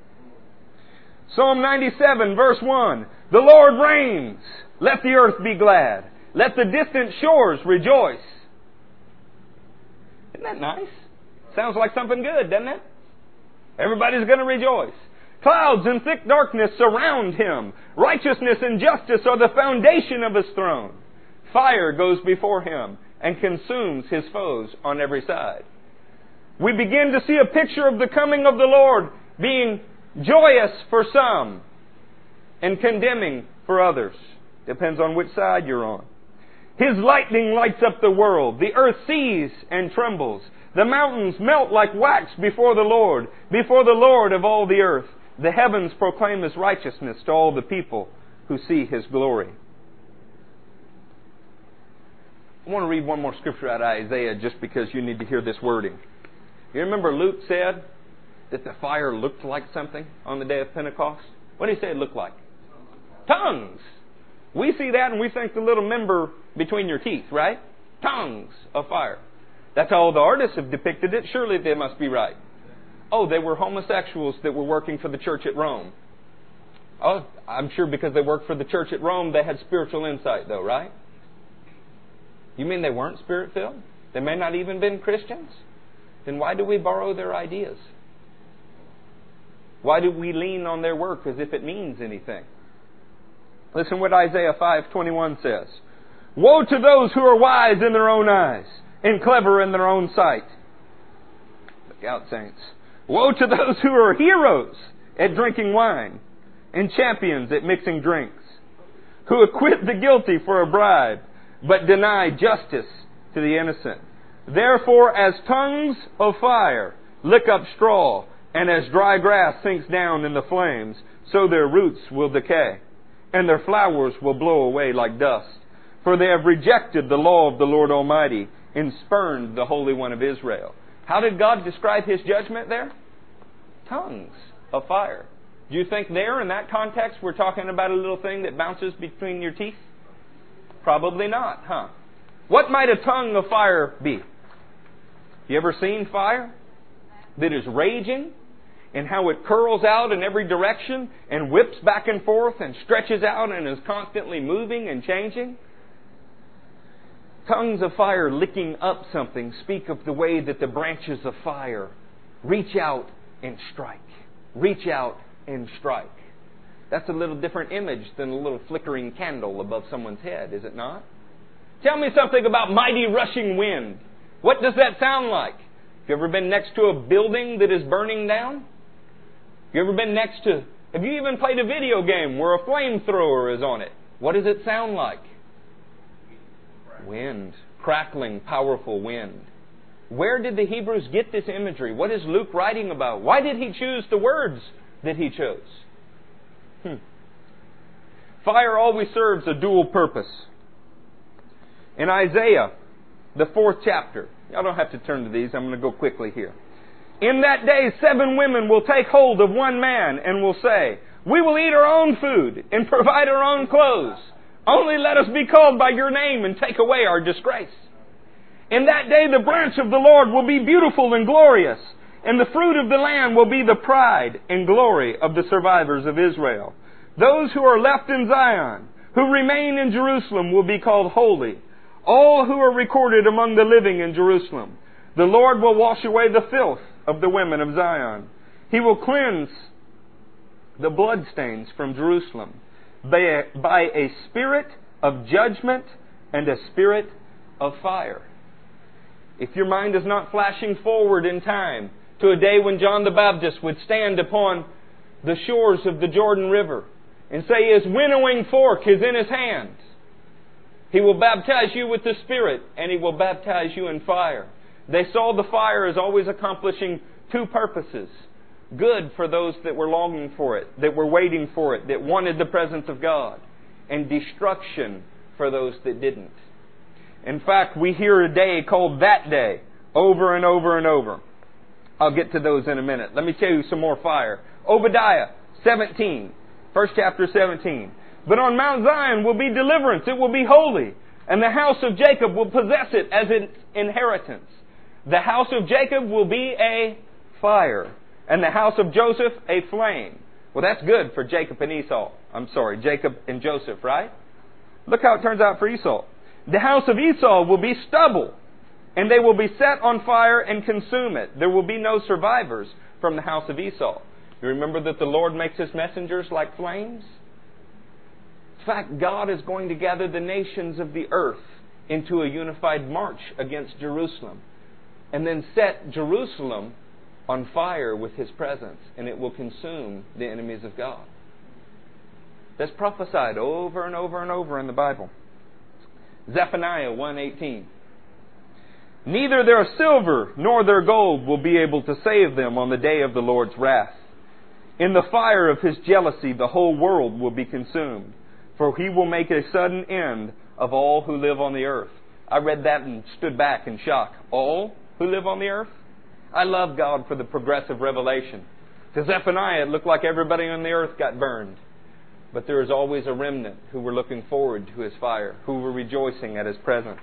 Psalm 97, verse 1. The Lord reigns. Let the earth be glad. Let the distant shores rejoice. Isn't that nice? Sounds like something good, doesn't it? Everybody's going to rejoice. Clouds and thick darkness surround him. Righteousness and justice are the foundation of his throne. Fire goes before him and consumes his foes on every side. We begin to see a picture of the coming of the Lord being joyous for some and condemning for others. Depends on which side you're on. His lightning lights up the world. The earth sees and trembles. The mountains melt like wax before the Lord, before the Lord of all the earth. The heavens proclaim His righteousness to all the people who see His glory. I want to read one more scripture out of Isaiah just because you need to hear this wording. You remember Luke said that the fire looked like something on the day of Pentecost? What did he say it looked like? Tongues. We see that and we think the little member between your teeth, right? Tongues of fire. That's how all the artists have depicted it. Surely they must be right. Oh, they were homosexuals that were working for the church at Rome. Oh, I'm sure because they worked for the church at Rome, they had spiritual insight, though, right? You mean they weren't spirit filled? They may not even been Christians? Then why do we borrow their ideas? Why do we lean on their work as if it means anything? Listen what Isaiah 5:21 says. Woe to those who are wise in their own eyes and clever in their own sight. Look out, saints. Woe to those who are heroes at drinking wine and champions at mixing drinks, who acquit the guilty for a bribe, but deny justice to the innocent. Therefore, as tongues of fire lick up straw, and as dry grass sinks down in the flames, so their roots will decay, and their flowers will blow away like dust. For they have rejected the law of the Lord Almighty and spurned the Holy One of Israel. How did God describe his judgment there? Tongues of fire. Do you think there, in that context, we're talking about a little thing that bounces between your teeth? Probably not, huh? What might a tongue of fire be? You ever seen fire that is raging and how it curls out in every direction and whips back and forth and stretches out and is constantly moving and changing? Tongues of fire licking up something speak of the way that the branches of fire reach out and strike. Reach out and strike. That's a little different image than a little flickering candle above someone's head, is it not? Tell me something about mighty rushing wind. What does that sound like? Have you ever been next to a building that is burning down? Have you ever been next to, have you even played a video game where a flamethrower is on it? What does it sound like? Wind. Crackling, powerful wind. Where did the Hebrews get this imagery? What is Luke writing about? Why did he choose the words that he chose? Hmm. Fire always serves a dual purpose. In Isaiah, the fourth chapter, y'all don't have to turn to these, I'm going to go quickly here. In that day, seven women will take hold of one man and will say, We will eat our own food and provide our own clothes. Only let us be called by your name and take away our disgrace. In that day, the branch of the Lord will be beautiful and glorious, and the fruit of the land will be the pride and glory of the survivors of Israel. Those who are left in Zion, who remain in Jerusalem, will be called holy. All who are recorded among the living in Jerusalem. The Lord will wash away the filth of the women of Zion. He will cleanse the bloodstains from Jerusalem by a, by a spirit of judgment and a spirit of fire. If your mind is not flashing forward in time to a day when John the Baptist would stand upon the shores of the Jordan River and say his winnowing fork is in his hand. He will baptize you with the Spirit and he will baptize you in fire. They saw the fire as always accomplishing two purposes good for those that were longing for it, that were waiting for it, that wanted the presence of God, and destruction for those that didn't. In fact, we hear a day called that day over and over and over. I'll get to those in a minute. Let me tell you some more fire. Obadiah 17, first chapter 17. But on Mount Zion will be deliverance, it will be holy, and the house of Jacob will possess it as its inheritance. The house of Jacob will be a fire, and the house of Joseph a flame. Well, that's good for Jacob and Esau. I'm sorry, Jacob and Joseph, right? Look how it turns out for Esau. The house of Esau will be stubble, and they will be set on fire and consume it. There will be no survivors from the house of Esau. You remember that the Lord makes his messengers like flames? In fact, God is going to gather the nations of the earth into a unified march against Jerusalem and then set Jerusalem on fire with his presence, and it will consume the enemies of God. That's prophesied over and over and over in the Bible. Zephaniah 1:18. Neither their silver nor their gold will be able to save them on the day of the Lord's wrath. In the fire of his jealousy the whole world will be consumed, for he will make a sudden end of all who live on the earth. I read that and stood back in shock. All who live on the earth? I love God for the progressive revelation. To Zephaniah, it looked like everybody on the earth got burned. But there is always a remnant who were looking forward to his fire, who were rejoicing at his presence.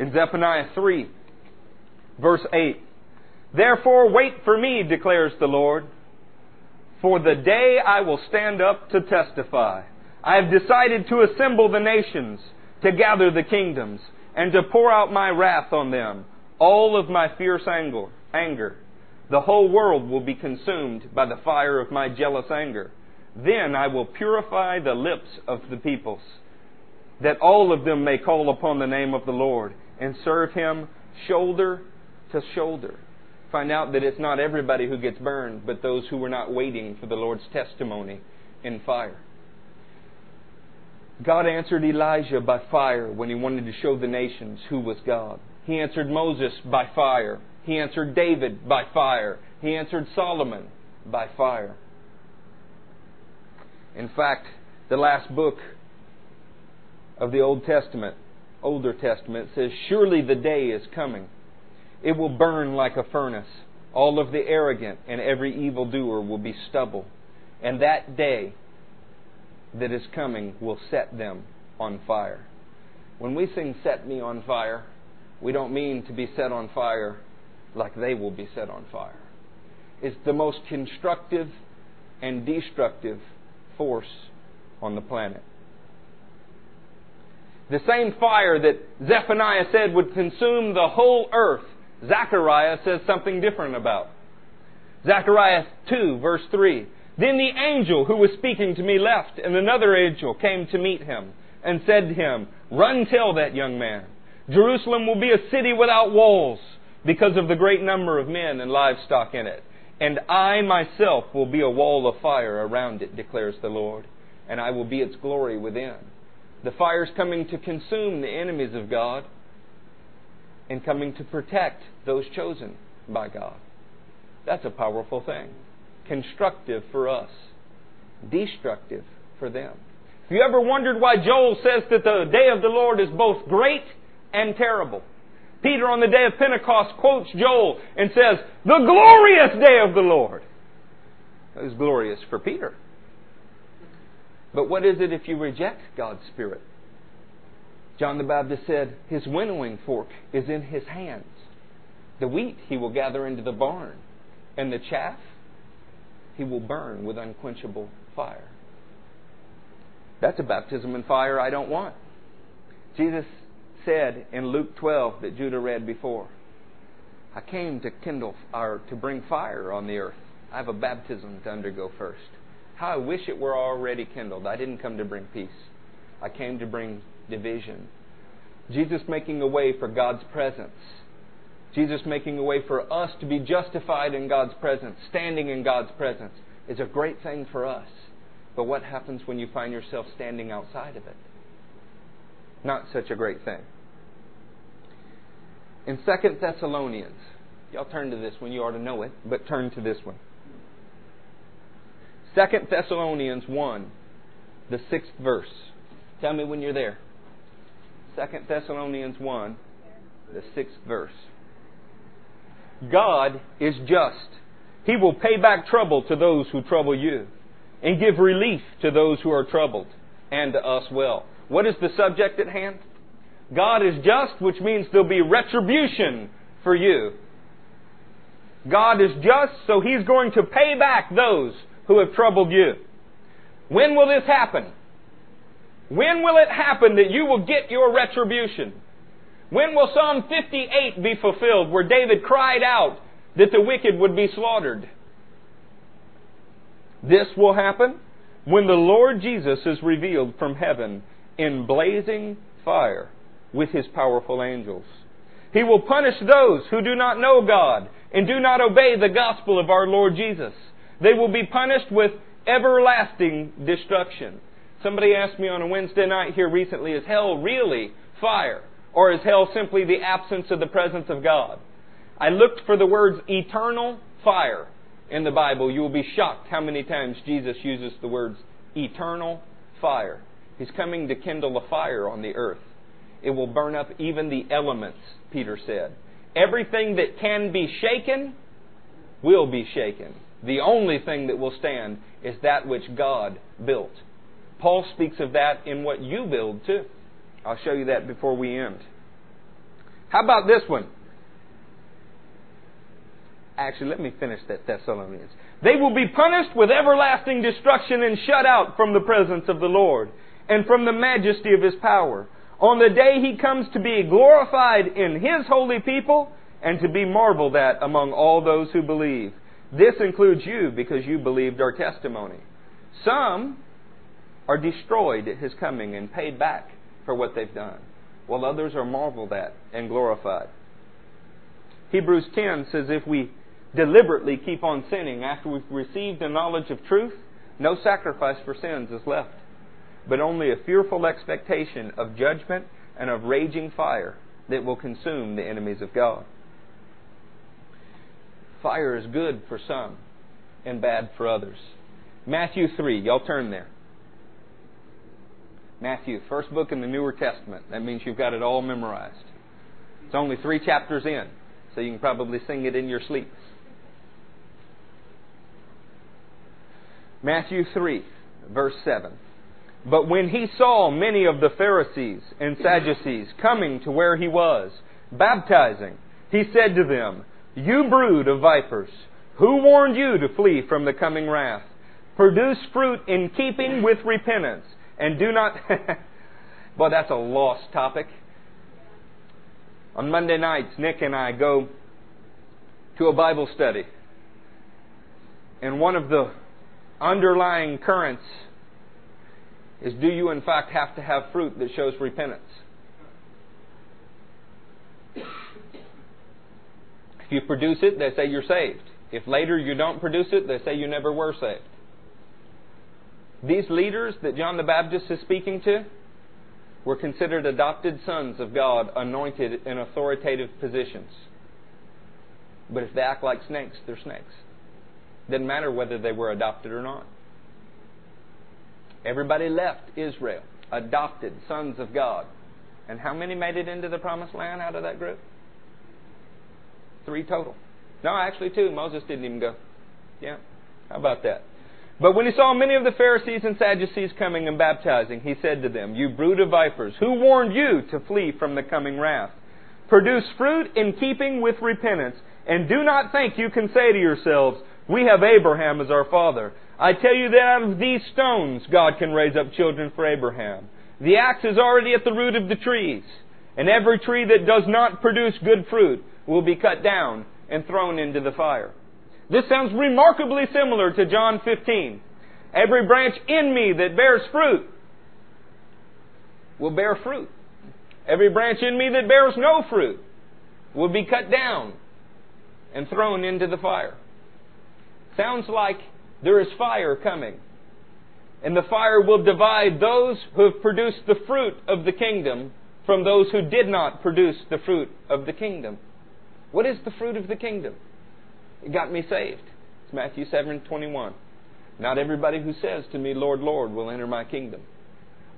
In Zephaniah 3, verse 8, Therefore wait for me, declares the Lord, for the day I will stand up to testify. I have decided to assemble the nations, to gather the kingdoms, and to pour out my wrath on them all of my fierce anger. The whole world will be consumed by the fire of my jealous anger. Then I will purify the lips of the peoples, that all of them may call upon the name of the Lord and serve him shoulder to shoulder. Find out that it's not everybody who gets burned, but those who were not waiting for the Lord's testimony in fire. God answered Elijah by fire when he wanted to show the nations who was God. He answered Moses by fire. He answered David by fire. He answered Solomon by fire. In fact, the last book of the Old Testament, Older Testament, says, Surely the day is coming. It will burn like a furnace. All of the arrogant and every evildoer will be stubble. And that day that is coming will set them on fire. When we sing Set Me on Fire, we don't mean to be set on fire like they will be set on fire. It's the most constructive and destructive force on the planet. The same fire that Zephaniah said would consume the whole earth, Zechariah says something different about. Zechariah 2, verse 3. Then the angel who was speaking to me left, and another angel came to meet him and said to him, Run tell that young man Jerusalem will be a city without walls because of the great number of men and livestock in it. And I myself will be a wall of fire around it, declares the Lord, and I will be its glory within. The fire is coming to consume the enemies of God and coming to protect those chosen by God. That's a powerful thing. Constructive for us, destructive for them. If you ever wondered why Joel says that the day of the Lord is both great and terrible. Peter on the day of Pentecost quotes Joel and says, The glorious day of the Lord. It glorious for Peter. But what is it if you reject God's Spirit? John the Baptist said, His winnowing fork is in His hands. The wheat He will gather into the barn, and the chaff He will burn with unquenchable fire. That's a baptism in fire I don't want. Jesus said in Luke 12 that Judah read before. I came to kindle or to bring fire on the earth. I have a baptism to undergo first. How I wish it were already kindled. I didn't come to bring peace. I came to bring division. Jesus making a way for God's presence. Jesus making a way for us to be justified in God's presence, standing in God's presence, is a great thing for us. But what happens when you find yourself standing outside of it? not such a great thing. in Second Thessalonians. Y'all turn to this one. You ought to know it, but turn to this one. Second Thessalonians 1, the sixth verse. Tell me when you're there. Second Thessalonians 1, the sixth verse. God is just. He will pay back trouble to those who trouble you and give relief to those who are troubled and to us well. What is the subject at hand? God is just, which means there'll be retribution for you. God is just, so He's going to pay back those who have troubled you. When will this happen? When will it happen that you will get your retribution? When will Psalm 58 be fulfilled where David cried out that the wicked would be slaughtered? This will happen when the Lord Jesus is revealed from heaven in blazing fire with his powerful angels. He will punish those who do not know God and do not obey the gospel of our Lord Jesus. They will be punished with everlasting destruction. Somebody asked me on a Wednesday night here recently, is hell really fire? Or is hell simply the absence of the presence of God? I looked for the words eternal fire in the Bible. You will be shocked how many times Jesus uses the words eternal fire. He's coming to kindle a fire on the earth. It will burn up even the elements, Peter said. Everything that can be shaken will be shaken. The only thing that will stand is that which God built. Paul speaks of that in what you build too. I'll show you that before we end. How about this one? Actually, let me finish that Thessalonians. They will be punished with everlasting destruction and shut out from the presence of the Lord and from the majesty of His power on the day He comes to be glorified in His holy people and to be marveled at among all those who believe. This includes you because you believed our testimony. Some are destroyed at His coming and paid back for what they've done, while others are marveled at and glorified. Hebrews 10 says if we deliberately keep on sinning after we've received the knowledge of truth, no sacrifice for sins is left, but only a fearful expectation of judgment and of raging fire that will consume the enemies of God. Fire is good for some and bad for others. Matthew 3, y'all turn there. Matthew, first book in the Newer Testament. That means you've got it all memorized. It's only three chapters in, so you can probably sing it in your sleep. Matthew 3, verse 7. But when he saw many of the Pharisees and Sadducees coming to where he was, baptizing, he said to them, You brood of vipers, who warned you to flee from the coming wrath? Produce fruit in keeping with repentance, and do not. (laughs) Boy, that's a lost topic. On Monday nights, Nick and I go to a Bible study. And one of the underlying currents is do you in fact have to have fruit that shows repentance? If you produce it, they say you're saved. If later you don't produce it, they say you never were saved. These leaders that John the Baptist is speaking to were considered adopted sons of God, anointed in authoritative positions. But if they act like snakes, they're snakes. Doesn't matter whether they were adopted or not. Everybody left Israel, adopted sons of God. And how many made it into the promised land out of that group? Three total. No, actually two. Moses didn't even go. Yeah. How about that? But when he saw many of the Pharisees and Sadducees coming and baptizing, he said to them, You brood of vipers, who warned you to flee from the coming wrath? Produce fruit in keeping with repentance, and do not think you can say to yourselves, We have Abraham as our father. I tell you that out of these stones God can raise up children for Abraham. The axe is already at the root of the trees, and every tree that does not produce good fruit will be cut down and thrown into the fire. This sounds remarkably similar to John 15. Every branch in me that bears fruit will bear fruit. Every branch in me that bears no fruit will be cut down and thrown into the fire. Sounds like there is fire coming. And the fire will divide those who have produced the fruit of the kingdom from those who did not produce the fruit of the kingdom. What is the fruit of the kingdom? It got me saved. It's Matthew 7 21. Not everybody who says to me, Lord, Lord, will enter my kingdom.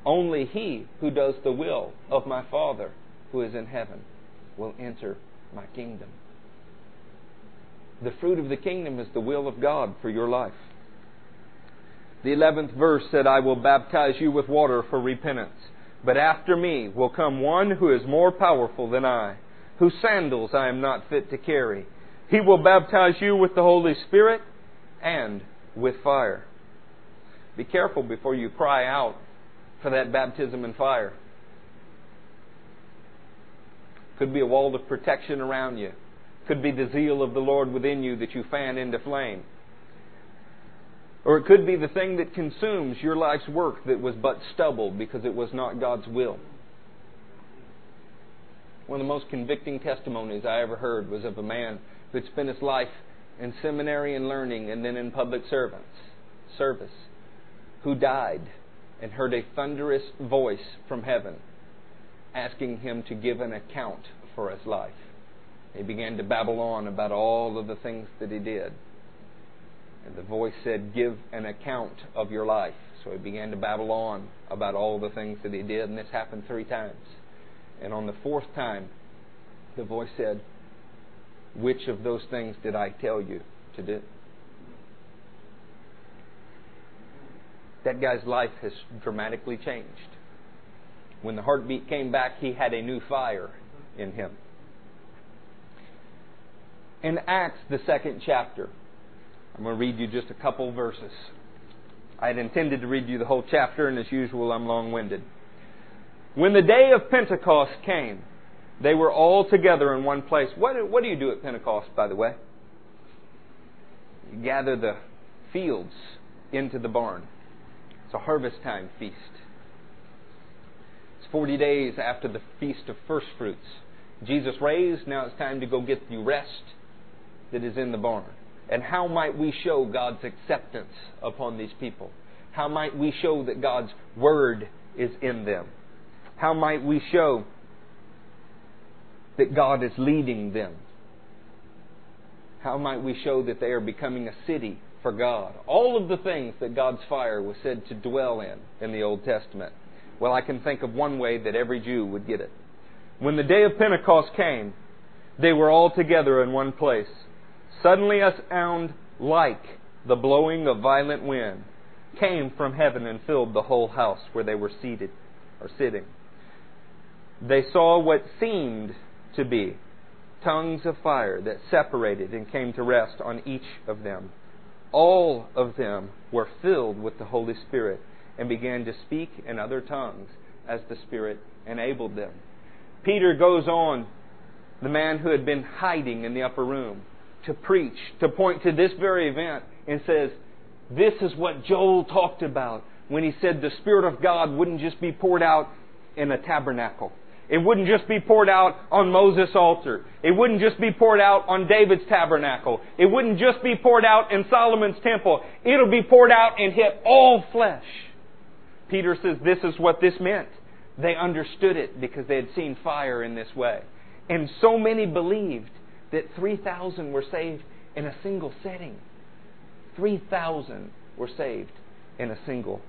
Only he who does the will of my Father who is in heaven will enter my kingdom. The fruit of the kingdom is the will of God for your life. The 11th verse said, I will baptize you with water for repentance. But after me will come one who is more powerful than I, whose sandals I am not fit to carry. He will baptize you with the Holy Spirit and with fire. Be careful before you cry out for that baptism in fire. Could be a wall of protection around you. Could be the zeal of the Lord within you that you fan into flame. Or it could be the thing that consumes your life's work that was but stubble because it was not God's will. One of the most convicting testimonies I ever heard was of a man who had spent his life in seminary and learning and then in public servants, service, who died and heard a thunderous voice from heaven asking him to give an account for his life. He began to babble on about all of the things that he did. And the voice said, Give an account of your life. So he began to babble on about all the things that he did, and this happened three times. And on the fourth time, the voice said, Which of those things did I tell you to do? That guy's life has dramatically changed. When the heartbeat came back, he had a new fire in him. In Acts, the second chapter, I'm going to read you just a couple verses. I had intended to read you the whole chapter, and as usual, I'm long winded. When the day of Pentecost came, they were all together in one place. What, what do you do at Pentecost, by the way? You gather the fields into the barn. It's a harvest time feast. It's 40 days after the feast of first fruits. Jesus raised, now it's time to go get the rest that is in the barn. And how might we show God's acceptance upon these people? How might we show that God's Word is in them? How might we show that God is leading them? How might we show that they are becoming a city for God? All of the things that God's fire was said to dwell in in the Old Testament. Well, I can think of one way that every Jew would get it. When the day of Pentecost came, they were all together in one place. Suddenly a sound like the blowing of violent wind came from heaven and filled the whole house where they were seated or sitting. They saw what seemed to be tongues of fire that separated and came to rest on each of them. All of them were filled with the Holy Spirit and began to speak in other tongues as the Spirit enabled them. Peter goes on, the man who had been hiding in the upper room, to preach, to point to this very event, and says, This is what Joel talked about when he said the Spirit of God wouldn't just be poured out in a tabernacle. It wouldn't just be poured out on Moses' altar. It wouldn't just be poured out on David's tabernacle. It wouldn't just be poured out in Solomon's temple. It'll be poured out and hit all flesh. Peter says this is what this meant. They understood it because they had seen fire in this way. And so many believed that 3,000 were saved in a single setting. 3,000 were saved in a single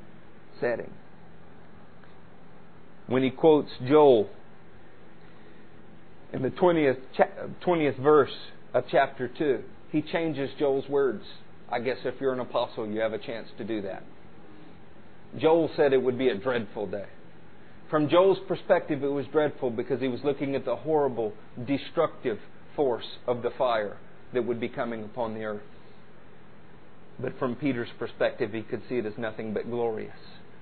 setting. When he quotes Joel in the 20th, 20th verse of chapter 2, he changes Joel's words. I guess if you're an apostle, you have a chance to do that. Joel said it would be a dreadful day. From Joel's perspective, it was dreadful because he was looking at the horrible, destructive force of the fire that would be coming upon the earth. But from Peter's perspective, he could see it as nothing but glorious.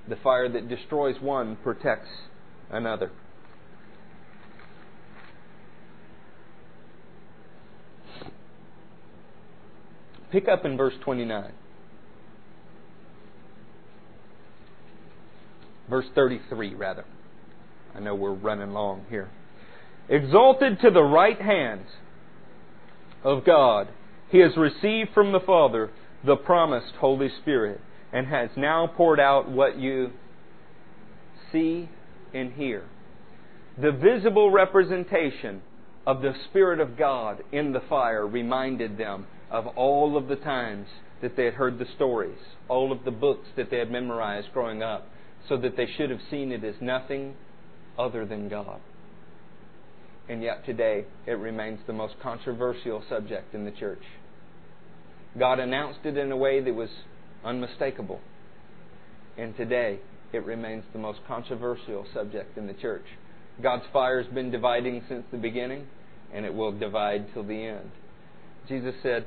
The fire that destroys one protects another. Pick up in verse 29. Verse 33, rather. I know we're running long here. Exalted to the right hand of God, he has received from the Father the promised Holy Spirit and has now poured out what you see and hear. The visible representation of the Spirit of God in the fire reminded them of all of the times that they had heard the stories, all of the books that they had memorized growing up, so that they should have seen it as nothing other than God. And yet today, it remains the most controversial subject in the church. God announced it in a way that was unmistakable. And today, it remains the most controversial subject in the church. God's fire has been dividing since the beginning, and it will divide till the end. Jesus said,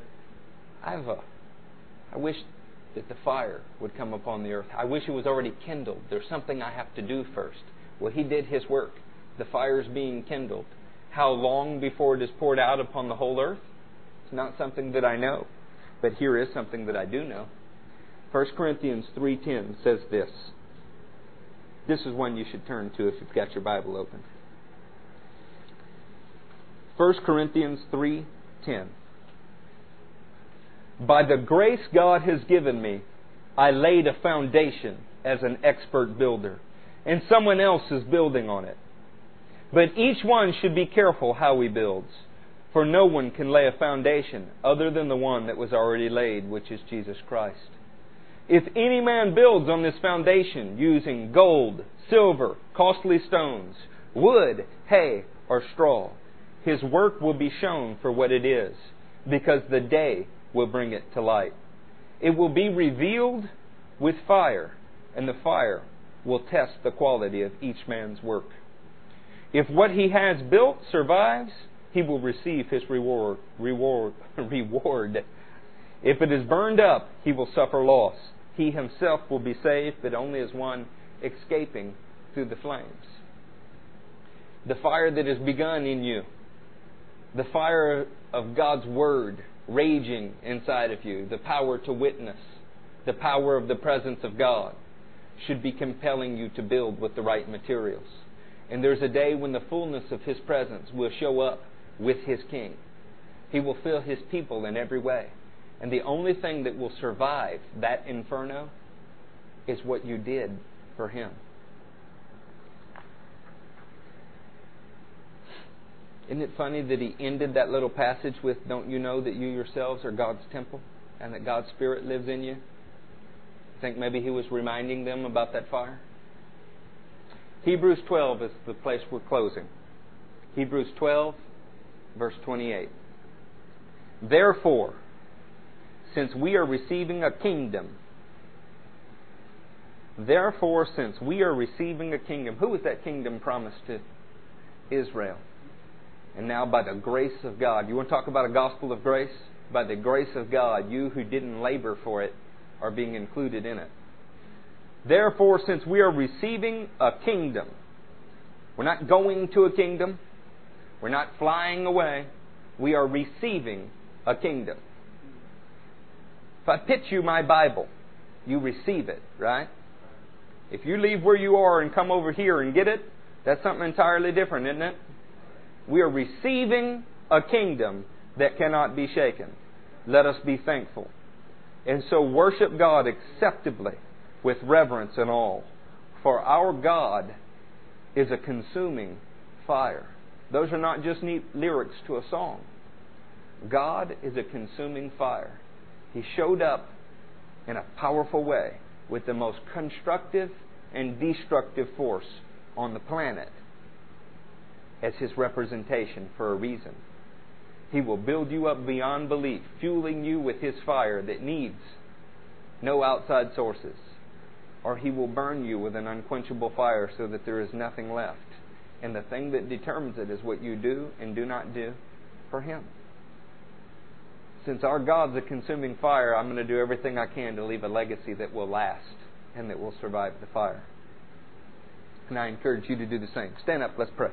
I wish that the fire would come upon the earth. I wish it was already kindled. There's something I have to do first. Well, He did His work. The fire is being kindled. How long before it is poured out upon the whole earth? It's not something that I know. But here is something that I do know. 1 Corinthians 3:10 says this. This is one you should turn to if you've got your Bible open. 1 Corinthians 3:10 By the grace God has given me, I laid a foundation as an expert builder, and someone else is building on it. But each one should be careful how he builds, for no one can lay a foundation other than the one that was already laid, which is Jesus Christ. If any man builds on this foundation using gold, silver, costly stones, wood, hay, or straw, his work will be shown for what it is, because the day will bring it to light. It will be revealed with fire, and the fire will test the quality of each man's work. If what he has built survives, he will receive his reward. Reward. (laughs) reward. If it is burned up, he will suffer loss he himself will be saved, but only as one escaping through the flames. The fire that has begun in you, the fire of God's Word raging inside of you, the power to witness, the power of the presence of God, should be compelling you to build with the right materials. And there's a day when the fullness of His presence will show up with His King. He will fill His people in every way. And the only thing that will survive that inferno is what you did for Him. Isn't it funny that he ended that little passage with, Don't you know that you yourselves are God's temple and that God's Spirit lives in you? I think maybe he was reminding them about that fire. Hebrews 12 is the place we're closing. Hebrews 12, verse 28. Therefore, since we are receiving a kingdom. Therefore, since we are receiving a kingdom, who was that kingdom promised to Israel? And now, by the grace of God, you want to talk about a gospel of grace? By the grace of God, you who didn't labor for it are being included in it. Therefore, since we are receiving a kingdom, we're not going to a kingdom, we're not flying away, we are receiving a kingdom. If I pitch you my Bible, you receive it, right? If you leave where you are and come over here and get it, that's something entirely different, isn't it? We are receiving a kingdom that cannot be shaken. Let us be thankful. And so worship God acceptably with reverence and awe. For our God is a consuming fire. Those are not just neat lyrics to a song. God is a consuming fire. He showed up in a powerful way with the most constructive and destructive force on the planet as his representation for a reason. He will build you up beyond belief, fueling you with his fire that needs no outside sources. Or he will burn you with an unquenchable fire so that there is nothing left. And the thing that determines it is what you do and do not do for him since our God's a consuming fire, I'm going to do everything I can to leave a legacy that will last and that will survive the fire. And I encourage you to do the same. Stand up, let's pray.